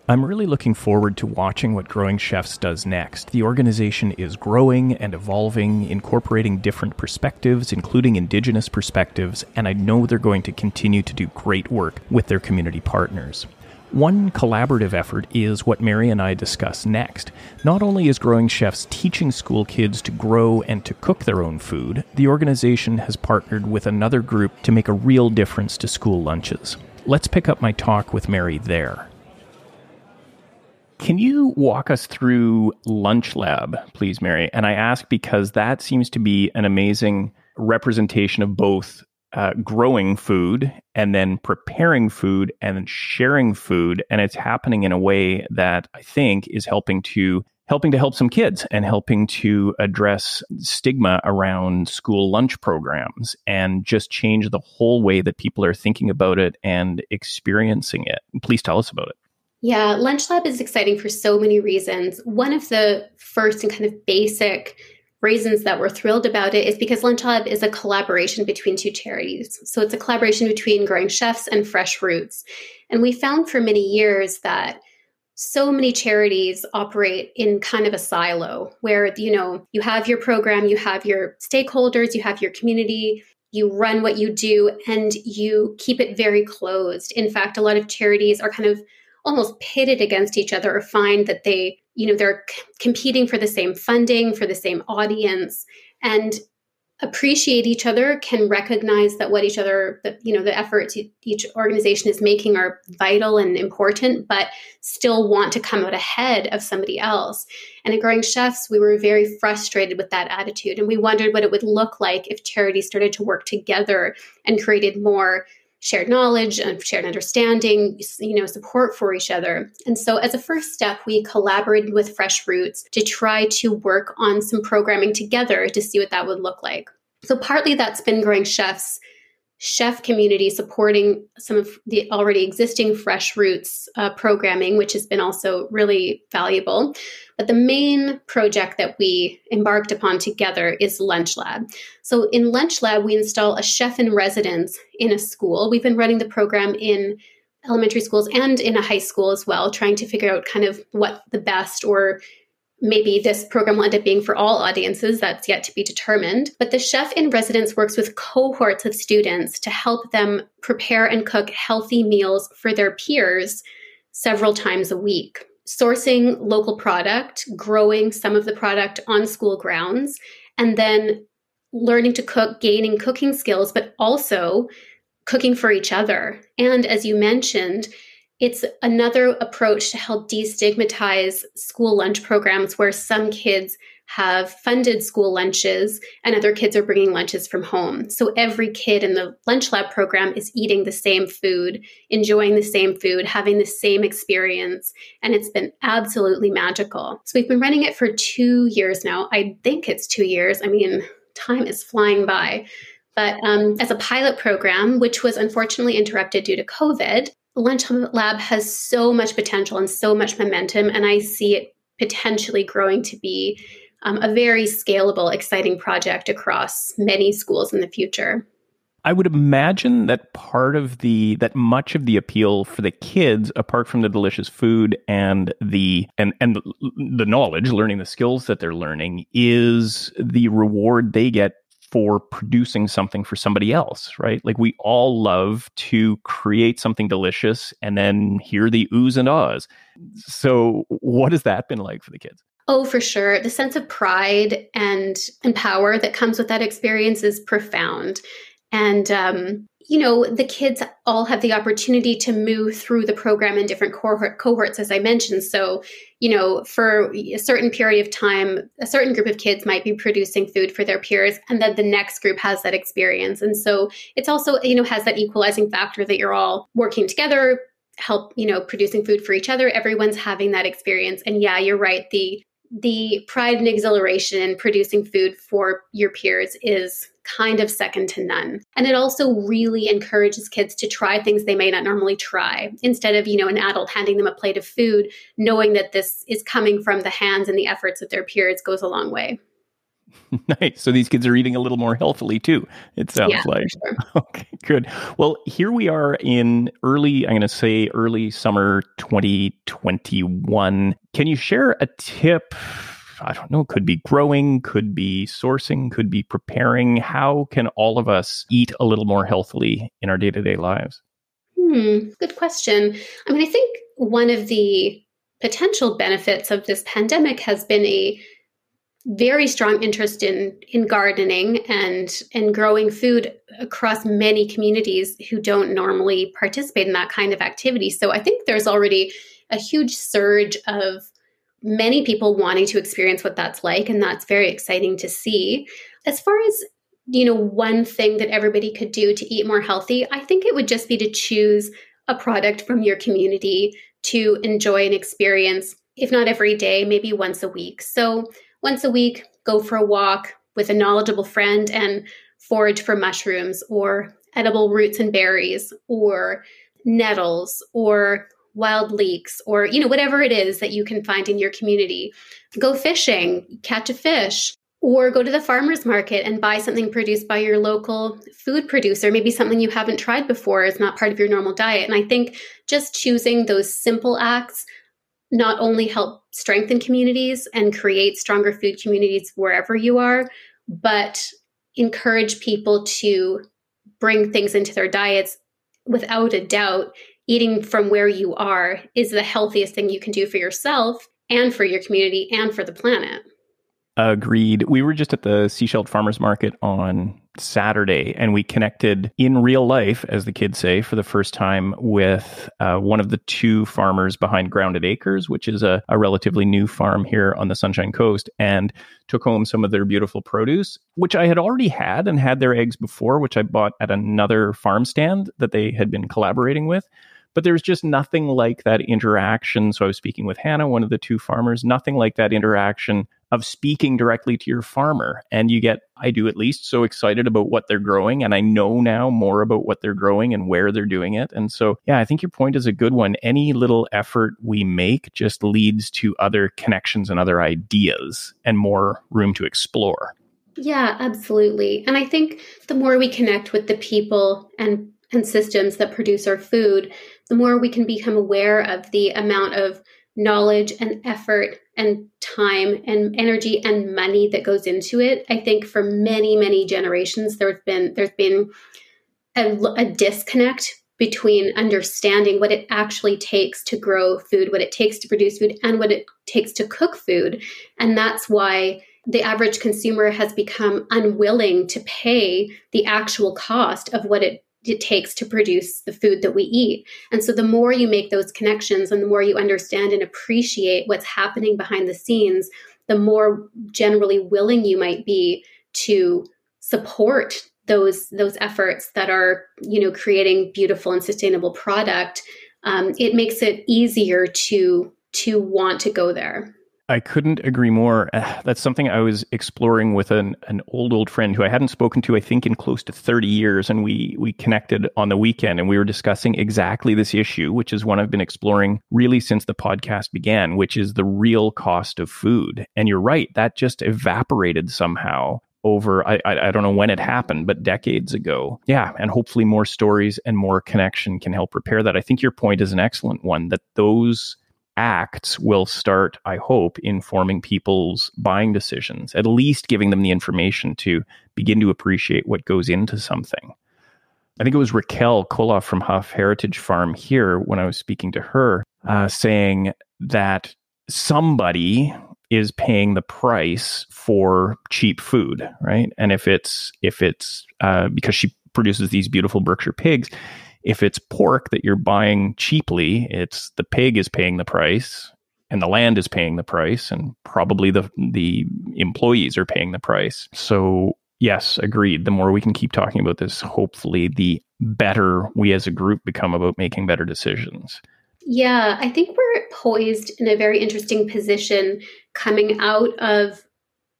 I'm really looking forward to watching what Growing Chefs does next. The organization is growing and evolving, incorporating different perspectives, including Indigenous perspectives, and I know they're going to continue to do great work with their community partners. One collaborative effort is what Mary and I discuss next. Not only is Growing Chefs teaching school kids to grow and to cook their own food, the organization has partnered with another group to make a real difference to school lunches. Let's pick up my talk with Mary there. Can you walk us through Lunch Lab, please, Mary? And I ask because that seems to be an amazing representation of both uh, growing food and then preparing food and sharing food. And it's happening in a way that i think is helping to helping to help some kids and helping to address stigma around school lunch programs and just change the whole way that people are thinking about it and experiencing it. Please tell us about it. Yeah, Lunch Lab is exciting for so many reasons. One of the first and kind of basic reasons that we're thrilled about it is because Lunch Lab is a collaboration between two charities. So it's a collaboration between Growing Chefs and Fresh Roots. And we found for many years that so many charities operate in kind of a silo where you know you have your program you have your stakeholders you have your community you run what you do and you keep it very closed in fact a lot of charities are kind of almost pitted against each other or find that they you know they're c- competing for the same funding for the same audience and appreciate each other can recognize that what each other that you know the efforts each organization is making are vital and important but still want to come out ahead of somebody else. And at growing chefs we were very frustrated with that attitude and we wondered what it would look like if charities started to work together and created more shared knowledge and shared understanding, you know, support for each other. And so as a first step, we collaborated with Fresh Roots to try to work on some programming together to see what that would look like. So partly that's been growing chefs chef community supporting some of the already existing fresh roots uh, programming which has been also really valuable. But the main project that we embarked upon together is lunch lab. So in lunch lab we install a chef in residence in a school. We've been running the program in elementary schools and in a high school as well trying to figure out kind of what the best or Maybe this program will end up being for all audiences, that's yet to be determined. But the chef in residence works with cohorts of students to help them prepare and cook healthy meals for their peers several times a week. Sourcing local product, growing some of the product on school grounds, and then learning to cook, gaining cooking skills, but also cooking for each other. And as you mentioned, it's another approach to help destigmatize school lunch programs where some kids have funded school lunches and other kids are bringing lunches from home. So every kid in the lunch lab program is eating the same food, enjoying the same food, having the same experience. And it's been absolutely magical. So we've been running it for two years now. I think it's two years. I mean, time is flying by. But um, as a pilot program, which was unfortunately interrupted due to COVID, Lunch Lab has so much potential and so much momentum, and I see it potentially growing to be um, a very scalable, exciting project across many schools in the future. I would imagine that part of the that much of the appeal for the kids, apart from the delicious food and the and and the knowledge, learning the skills that they're learning, is the reward they get for producing something for somebody else, right? Like we all love to create something delicious and then hear the oohs and ahs. So, what has that been like for the kids? Oh, for sure. The sense of pride and, and power that comes with that experience is profound. And um, you know, the kids all have the opportunity to move through the program in different cohort, cohorts, as I mentioned. So, you know, for a certain period of time, a certain group of kids might be producing food for their peers, and then the next group has that experience. And so it's also, you know, has that equalizing factor that you're all working together, help, you know, producing food for each other. Everyone's having that experience. And yeah, you're right. The the pride and exhilaration in producing food for your peers is kind of second to none. And it also really encourages kids to try things they may not normally try. Instead of, you know, an adult handing them a plate of food, knowing that this is coming from the hands and the efforts of their peers goes a long way. Nice. So these kids are eating a little more healthily too, it sounds yeah, like. Sure. Okay, good. Well, here we are in early, I'm going to say early summer 2021. Can you share a tip I don't know, could be growing, could be sourcing, could be preparing. How can all of us eat a little more healthily in our day to day lives? Hmm, good question. I mean, I think one of the potential benefits of this pandemic has been a very strong interest in in gardening and and growing food across many communities who don't normally participate in that kind of activity. So I think there's already a huge surge of many people wanting to experience what that's like and that's very exciting to see. As far as you know one thing that everybody could do to eat more healthy i think it would just be to choose a product from your community to enjoy and experience if not every day maybe once a week. So once a week go for a walk with a knowledgeable friend and forage for mushrooms or edible roots and berries or nettles or wild leeks or you know whatever it is that you can find in your community. Go fishing catch a fish or go to the farmers market and buy something produced by your local food producer maybe something you haven't tried before is not part of your normal diet. And i think just choosing those simple acts not only help strengthen communities and create stronger food communities wherever you are, but encourage people to bring things into their diets without a doubt eating from where you are is the healthiest thing you can do for yourself and for your community and for the planet. Agreed. We were just at the Sechelt Farmers Market on Saturday and we connected in real life, as the kids say, for the first time with uh, one of the two farmers behind Grounded Acres, which is a, a relatively new farm here on the Sunshine Coast, and took home some of their beautiful produce, which I had already had and had their eggs before, which I bought at another farm stand that they had been collaborating with but there's just nothing like that interaction. So I was speaking with Hannah, one of the two farmers, nothing like that interaction of speaking directly to your farmer. And you get, I do at least, so excited about what they're growing. And I know now more about what they're growing and where they're doing it. And so, yeah, I think your point is a good one. Any little effort we make just leads to other connections and other ideas and more room to explore. Yeah, absolutely. And I think the more we connect with the people and and systems that produce our food, the more we can become aware of the amount of knowledge and effort and time and energy and money that goes into it. I think for many, many generations, there's been there's been a, a disconnect between understanding what it actually takes to grow food, what it takes to produce food, and what it takes to cook food. And that's why the average consumer has become unwilling to pay the actual cost of what it it takes to produce the food that we eat. And so the more you make those connections and the more you understand and appreciate what's happening behind the scenes, the more generally willing you might be to support those those efforts that are you know creating beautiful and sustainable product um, it makes it easier to to want to go there I couldn't agree more. Uh, that's something I was exploring with an, an old, old friend who I hadn't spoken to, I think, in close to 30 years. And we, we connected on the weekend and we were discussing exactly this issue, which is one I've been exploring really since the podcast began, which is the real cost of food. And you're right, that just evaporated somehow over I, I, I don't know when it happened but decades ago yeah and hopefully more stories and more connection can help repair that i think your point is an excellent one that those acts will start, I hope, informing people's buying decisions, at least giving them the information to begin to appreciate what goes into something. I think it was Raquel Koloff from Huff Heritage Farm here when I was speaking to her, uh, saying that somebody is paying the price for cheap food, right? And if it's if it's uh, because she produces these beautiful Berkshire pigs, if it's pork that you're buying cheaply, it's the pig is paying the price and the land is paying the price and probably the the employees are paying the price. So yes, agreed. The more we can keep talking about this, hopefully the better we as a group become about making better decisions. Yeah, I think we're poised in a very interesting position coming out of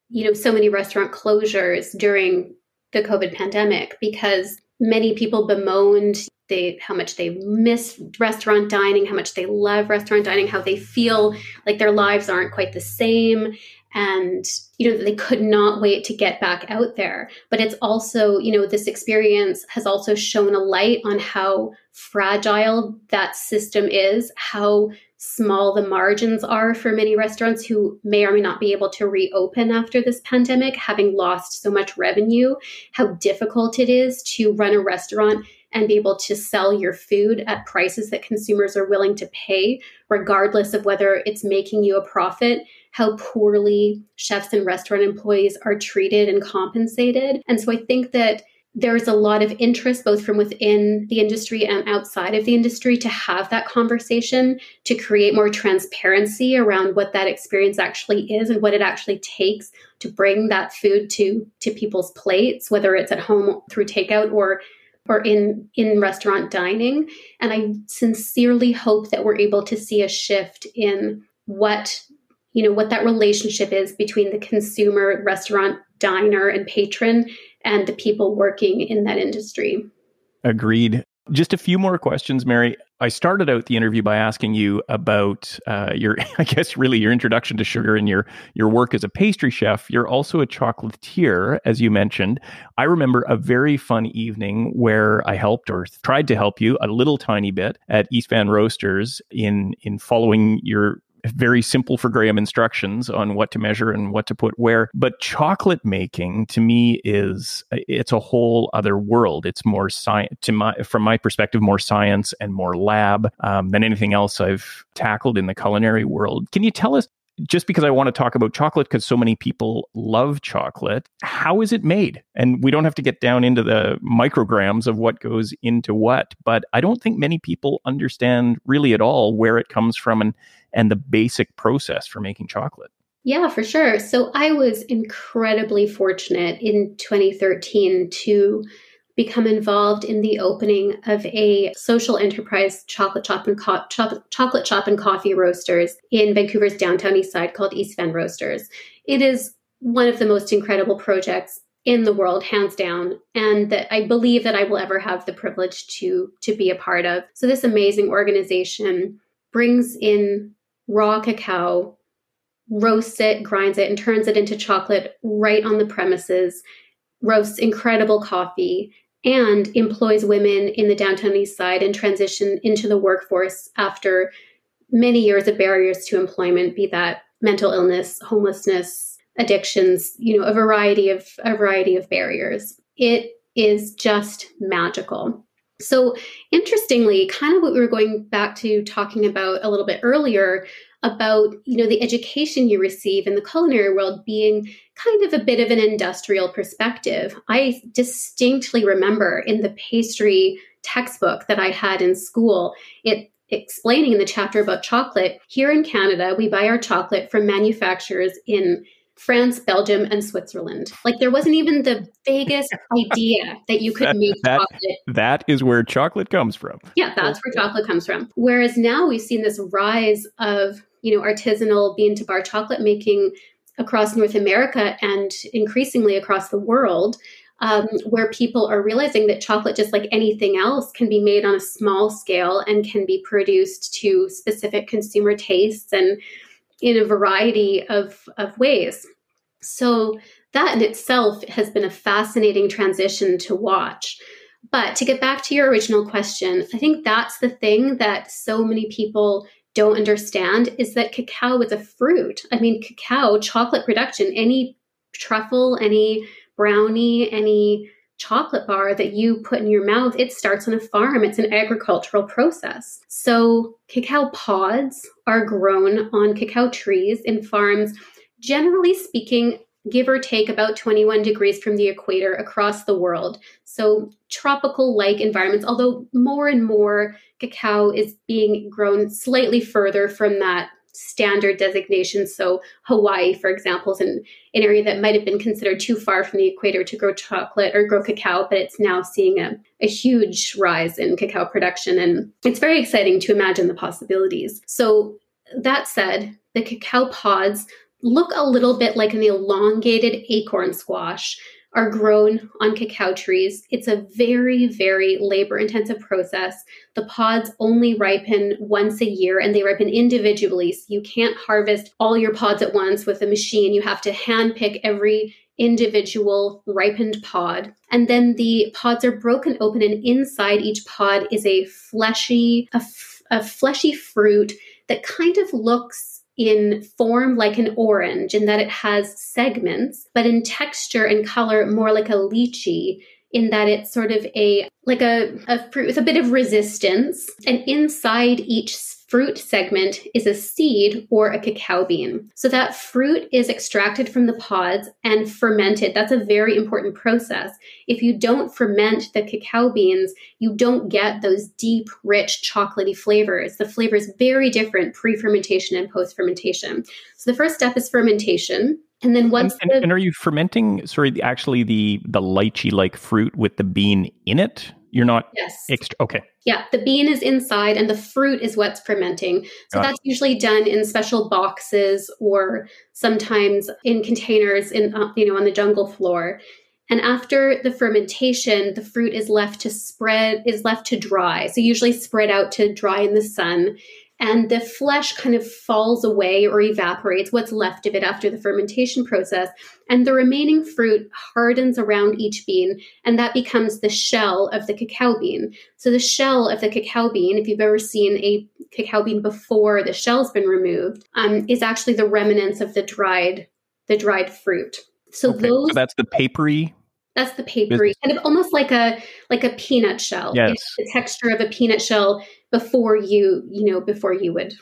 you know so many restaurant closures during the COVID pandemic because many people bemoaned they how much they miss restaurant dining, how much they love restaurant dining, how they feel like their lives aren't quite the same and you know they could not wait to get back out there. But it's also you know this experience has also shown a light on how fragile that system is how small the margins are for many restaurants who may or may not be able to reopen after this pandemic having lost so much revenue how difficult it is to run a restaurant and be able to sell your food at prices that consumers are willing to pay, regardless of whether it's making you a profit, how poorly chefs and restaurant employees are treated and compensated. And so I think that there's a lot of interest both from within the industry and outside of the industry to have that conversation to create more transparency around what that experience actually is and what it actually takes to bring that food to to people's plates whether it's at home through takeout or or in in restaurant dining. And i sincerely hope that we're able to see a shift in what you know what that relationship is between the consumer restaurant diner and patron and the people working in that industry. Agreed just a few more questions, Mary. I started out the interview by asking you about uh, your, I guess, really your introduction to sugar and your your work as a pastry chef. You're also a chocolatier, as you mentioned. I remember a very fun evening where I helped or tried to help you a little tiny bit at East Van Roasters in in following your very simple for Graham instructions on what to measure and what to put where. But chocolate making to me is it's a whole other world. It's more science to my from my perspective, more science and more lab um, than anything else I've tackled in the culinary world. Can you tell us just because I want to talk about chocolate because so many people love chocolate, how is it made? And we don't have to get down into the micrograms of what goes into what, but I don't think many people understand really at all where it comes from and and the basic process for making chocolate. Yeah, for sure. So I was incredibly fortunate in 2013 to become involved in the opening of a social enterprise chocolate shop and co- chocolate shop and coffee roasters in Vancouver's downtown east side called East Van Roasters. It is one of the most incredible projects in the world hands down and that I believe that I will ever have the privilege to to be a part of. So this amazing organization brings in raw cacao, roasts it, grinds it and turns it into chocolate right on the premises, roasts incredible coffee and employs women in the downtown east side and transition into the workforce after many years of barriers to employment be that mental illness homelessness addictions you know a variety of a variety of barriers. It is just magical so interestingly kind of what we were going back to talking about a little bit earlier about you know the education you receive in the culinary world being kind of a bit of an industrial perspective. I distinctly remember in the pastry textbook that i had in school it explaining in the chapter about chocolate here in canada we buy our chocolate from manufacturers in France, Belgium, and Switzerland. Like there wasn't even the vaguest idea that you could that, make that, chocolate. That is where chocolate comes from. Yeah, that's where chocolate comes from. Whereas now we've seen this rise of, you know, artisanal bean to bar chocolate making across North America and increasingly across the world. Um, where people are realizing that chocolate, just like anything else, can be made on a small scale and can be produced to specific consumer tastes and in a variety of, of ways. So, that in itself has been a fascinating transition to watch. But to get back to your original question, I think that's the thing that so many people don't understand is that cacao is a fruit. I mean, cacao, chocolate production, any truffle, any brownie, any chocolate bar that you put in your mouth, it starts on a farm. It's an agricultural process. So, cacao pods are grown on cacao trees in farms, generally speaking, give or take about 21 degrees from the equator across the world. So, tropical like environments, although more and more cacao is being grown slightly further from that standard designations. So Hawaii, for example, is an, an area that might have been considered too far from the equator to grow chocolate or grow cacao, but it's now seeing a, a huge rise in cacao production. And it's very exciting to imagine the possibilities. So that said, the cacao pods look a little bit like an elongated acorn squash are grown on cacao trees. It's a very, very labor intensive process. The pods only ripen once a year and they ripen individually. So you can't harvest all your pods at once with a machine. You have to hand pick every individual ripened pod. And then the pods are broken open, and inside each pod is a fleshy, a, f- a fleshy fruit that kind of looks in form like an orange in that it has segments, but in texture and color more like a lychee in that it's sort of a like a, a fruit with a bit of resistance. And inside each fruit segment is a seed or a cacao bean. So that fruit is extracted from the pods and fermented. That's a very important process. If you don't ferment the cacao beans, you don't get those deep, rich, chocolatey flavors. The flavor is very different pre fermentation and post fermentation. So the first step is fermentation. And then once and, the, and, are you fermenting sorry actually the the lychee like fruit with the bean in it? You're not yes. extra okay. Yeah, the bean is inside and the fruit is what's fermenting. So Got that's it. usually done in special boxes or sometimes in containers in uh, you know on the jungle floor. And after the fermentation, the fruit is left to spread is left to dry. So usually spread out to dry in the sun. And the flesh kind of falls away or evaporates what's left of it after the fermentation process and the remaining fruit hardens around each bean and that becomes the shell of the cacao bean so the shell of the cacao bean if you've ever seen a cacao bean before the shell's been removed um, is actually the remnants of the dried the dried fruit so Okay, those so that's the papery. that's the papery, kind of almost like a like a peanut shell. Yes. It's the texture of a peanut shell before you, you know, before you would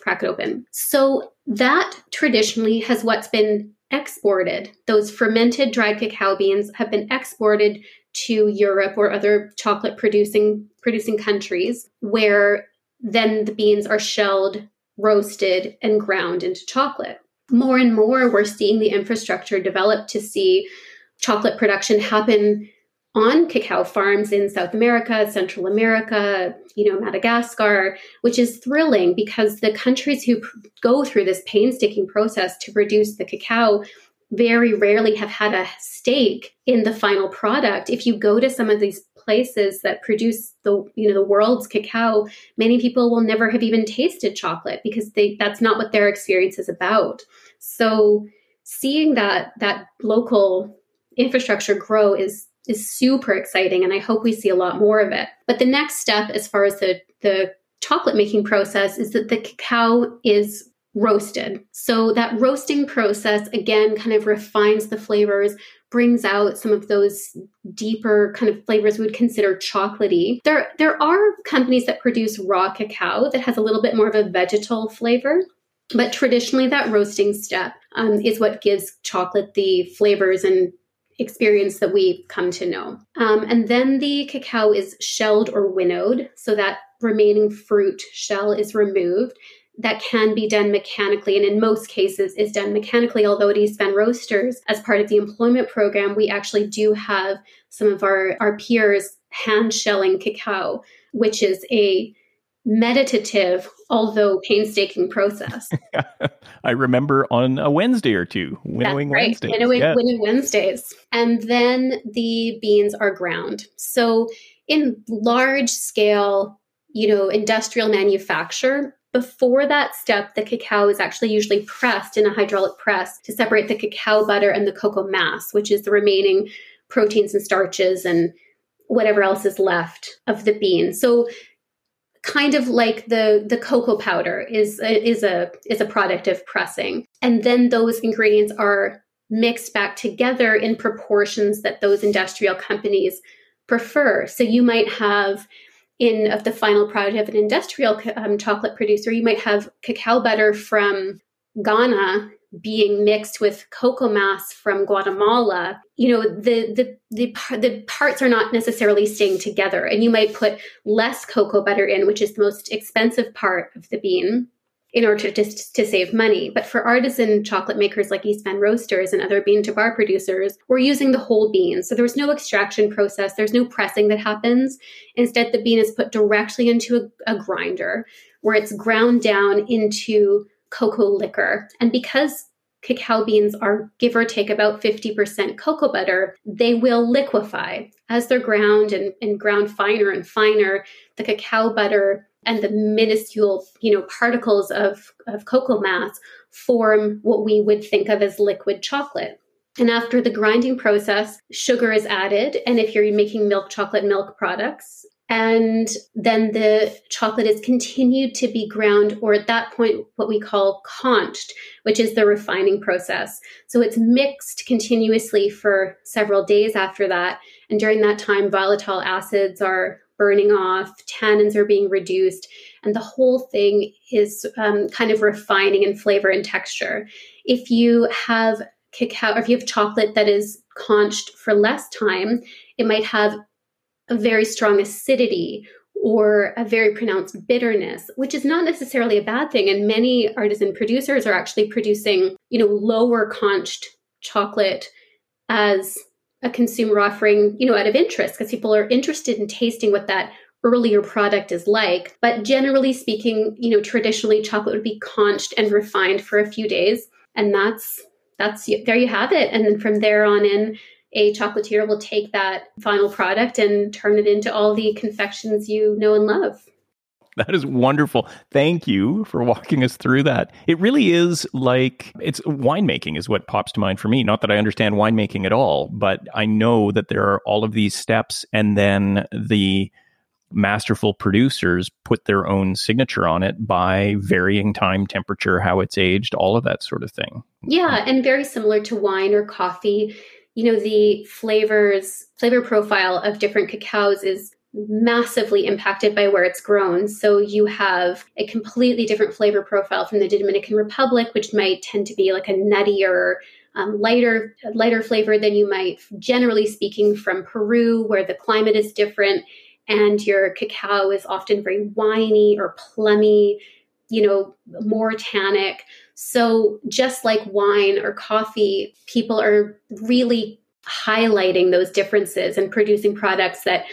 crack it open. So that traditionally has what's been exported. Those fermented dried cacao beans have been exported to Europe or other chocolate producing producing countries where then the beans are shelled, roasted and ground into chocolate. More and more we're seeing the infrastructure develop to see chocolate production happen on cacao farms in South America, Central America, you know, Madagascar, which is thrilling because the countries who pr- go through this painstaking process to produce the cacao very rarely have had a stake in the final product. If you go to some of these places that produce the you know the world's cacao, many people will never have even tasted chocolate because they that's not what their experience is about. So seeing that that local infrastructure grow is is super exciting and I hope we see a lot more of it. But the next step as far as the the chocolate making process is that the cacao is roasted. So that roasting process again kind of refines the flavors, brings out some of those deeper kind of flavors we would consider chocolatey. There there are companies that produce raw cacao that has a little bit more of a vegetal flavor. But traditionally, that roasting step um, is what gives chocolate the flavors and experience that we come to know. Um, and then the cacao is shelled or winnowed, so that remaining fruit shell is removed. That can be done mechanically, and in most cases is done mechanically. Although at East Van Roasters, as part of the employment program, we actually do have some of our, our peers hand shelling cacao, which is a meditative, although painstaking process. I remember on a Wednesday or two, winnowing right. Wednesdays. Winnowing, Yeah. winnowing Wednesdays. And then the beans are ground. So in large scale, you know, industrial manufacture, before that step, the cacao is actually usually pressed in a hydraulic press to separate the cacao butter and the cocoa mass, which is the remaining proteins and starches and whatever else is left of the bean. So kind of like the the cocoa powder is is a is a product of pressing. And then those ingredients are mixed back together in proportions that those industrial companies prefer. So you might have in of the final product of an industrial um, chocolate producer you might have cacao butter from ghana being mixed with cocoa mass from Guatemala, you know, the the the the parts are not necessarily staying together, and you might put less cocoa butter in, which is the most expensive part of the bean, in order to just to save money. But for artisan chocolate makers like East Van Roasters and other bean to bar producers, we're using the whole bean, so there's no extraction process, there's no pressing that happens. Instead, the bean is put directly into a, a grinder where it's ground down into cocoa liquor. And because cacao beans are give or take about 50% cocoa butter, they will liquefy. As they're ground and, and ground finer and finer, the cacao butter and the minuscule, you know, particles of, of cocoa mass form what we would think of as liquid chocolate. And after the grinding process, sugar is added. And if you're making milk chocolate milk products, and then the chocolate is continued to be ground, or at that point, what we call conched, which is the refining process. So it's mixed continuously for several days after that. And during that time, volatile acids are burning off, tannins are being reduced, and the whole thing is um, kind of refining in flavor and texture. If you have cacao, or if you have chocolate that is conched for less time, it might have a very strong acidity or a very pronounced bitterness, which is not necessarily a bad thing. And many artisan producers are actually producing, you know, lower conched chocolate as a consumer offering, you know, out of interest because people are interested in tasting what that earlier product is like. But generally speaking, you know, traditionally chocolate would be conched and refined for a few days. And that's that's there you have it. And then from there on in, a chocolatier will take that final product and turn it into all the confections you know and love. That is wonderful. Thank you for walking us through that. It really is like it's winemaking is what pops to mind for me. Not that I understand winemaking at all, but I know that there are all of these steps and then the masterful producers put their own signature on it by varying time, temperature, how it's aged, all of that sort of thing. Yeah, and very similar to wine or coffee. You know, the flavors, flavor profile of different cacaos is massively impacted by where it's grown. So you have a completely different flavor profile from the Dominican Republic, which might tend to be like a nuttier, um, lighter, lighter flavor than you might, generally speaking, from Peru, where the climate is different and your cacao is often very winey or plummy, you know, more tannic. So just like wine or coffee, people are really highlighting those differences and producing products that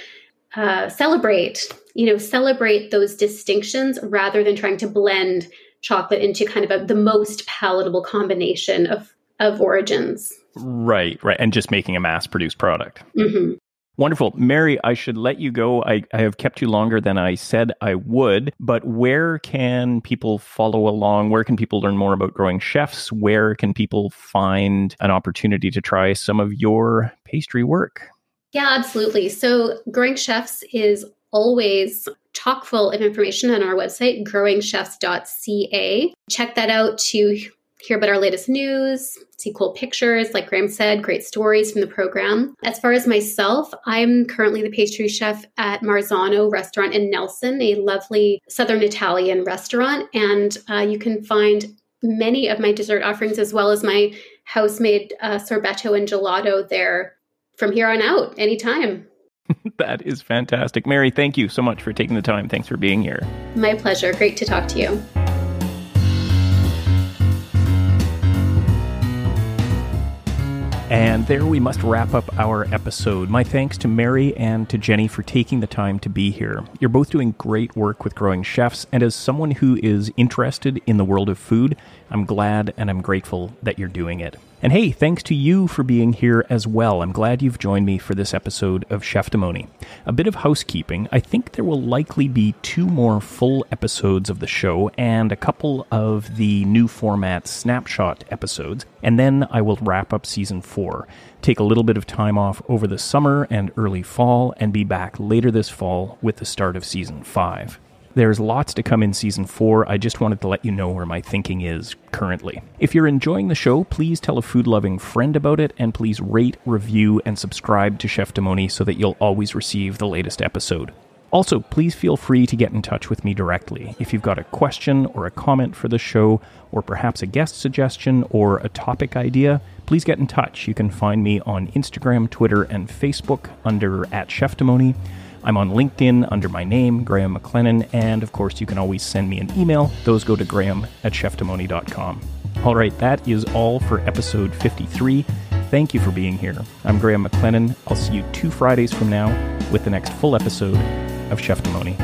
uh, celebrate, you know, celebrate those distinctions rather than trying to blend chocolate into kind of a, the most palatable combination of of origins. Right, right, and just making a mass produced product. Mm-hmm. Wonderful. Mary, I should let you go. I, I, have kept you longer than I said I would, but where can people follow along? Where can people learn more about growing chefs? Where can people find an opportunity to try some of your pastry work? Yeah, absolutely. So, Growing Chefs is always chock full of information on our website, growingchefs.ca. Check that out to hear about our latest news, see cool pictures, like Graham said, great stories from the program. As far as myself, I'm currently the pastry chef at Marzano restaurant in Nelson, a lovely Southern Italian restaurant. And uh, you can find many of my dessert offerings as well as my house-made uh, sorbetto and gelato there from here on out anytime. that is fantastic. Mary, thank you so much for taking the time. Thanks for being here. My pleasure. Great to talk to you. And there we must wrap up our episode. My thanks to Mary and to Jenny for taking the time to be here. You're both doing great work with growing chefs, and as someone who is interested in the world of food, I'm glad and I'm grateful that you're doing it. And hey, thanks to you for being here as well. I'm glad you've joined me for this episode of Cheftimony. A bit of housekeeping. I think there will likely be two more full episodes of the show and a couple of the new format snapshot episodes, and then I will wrap up season four. Take a little bit of time off over the summer and early fall, and be back later this fall with the start of season five. There's lots to come in season four. I just wanted to let you know where my thinking is currently. If you're enjoying the show, please tell a food loving friend about it and please rate, review, and subscribe to Cheftimony so that you'll always receive the latest episode. Also, please feel free to get in touch with me directly. If you've got a question or a comment for the show, or perhaps a guest suggestion or a topic idea, please get in touch. You can find me on Instagram, Twitter, and Facebook under at Cheftimony. I'm on LinkedIn under my name, Graham McLennan, and of course, you can always send me an email. Those go to graham at cheftimony.com. All right, that is all for episode 53. Thank you for being here. I'm Graham McLennan. I'll see you two Fridays from now with the next full episode of Cheftimony.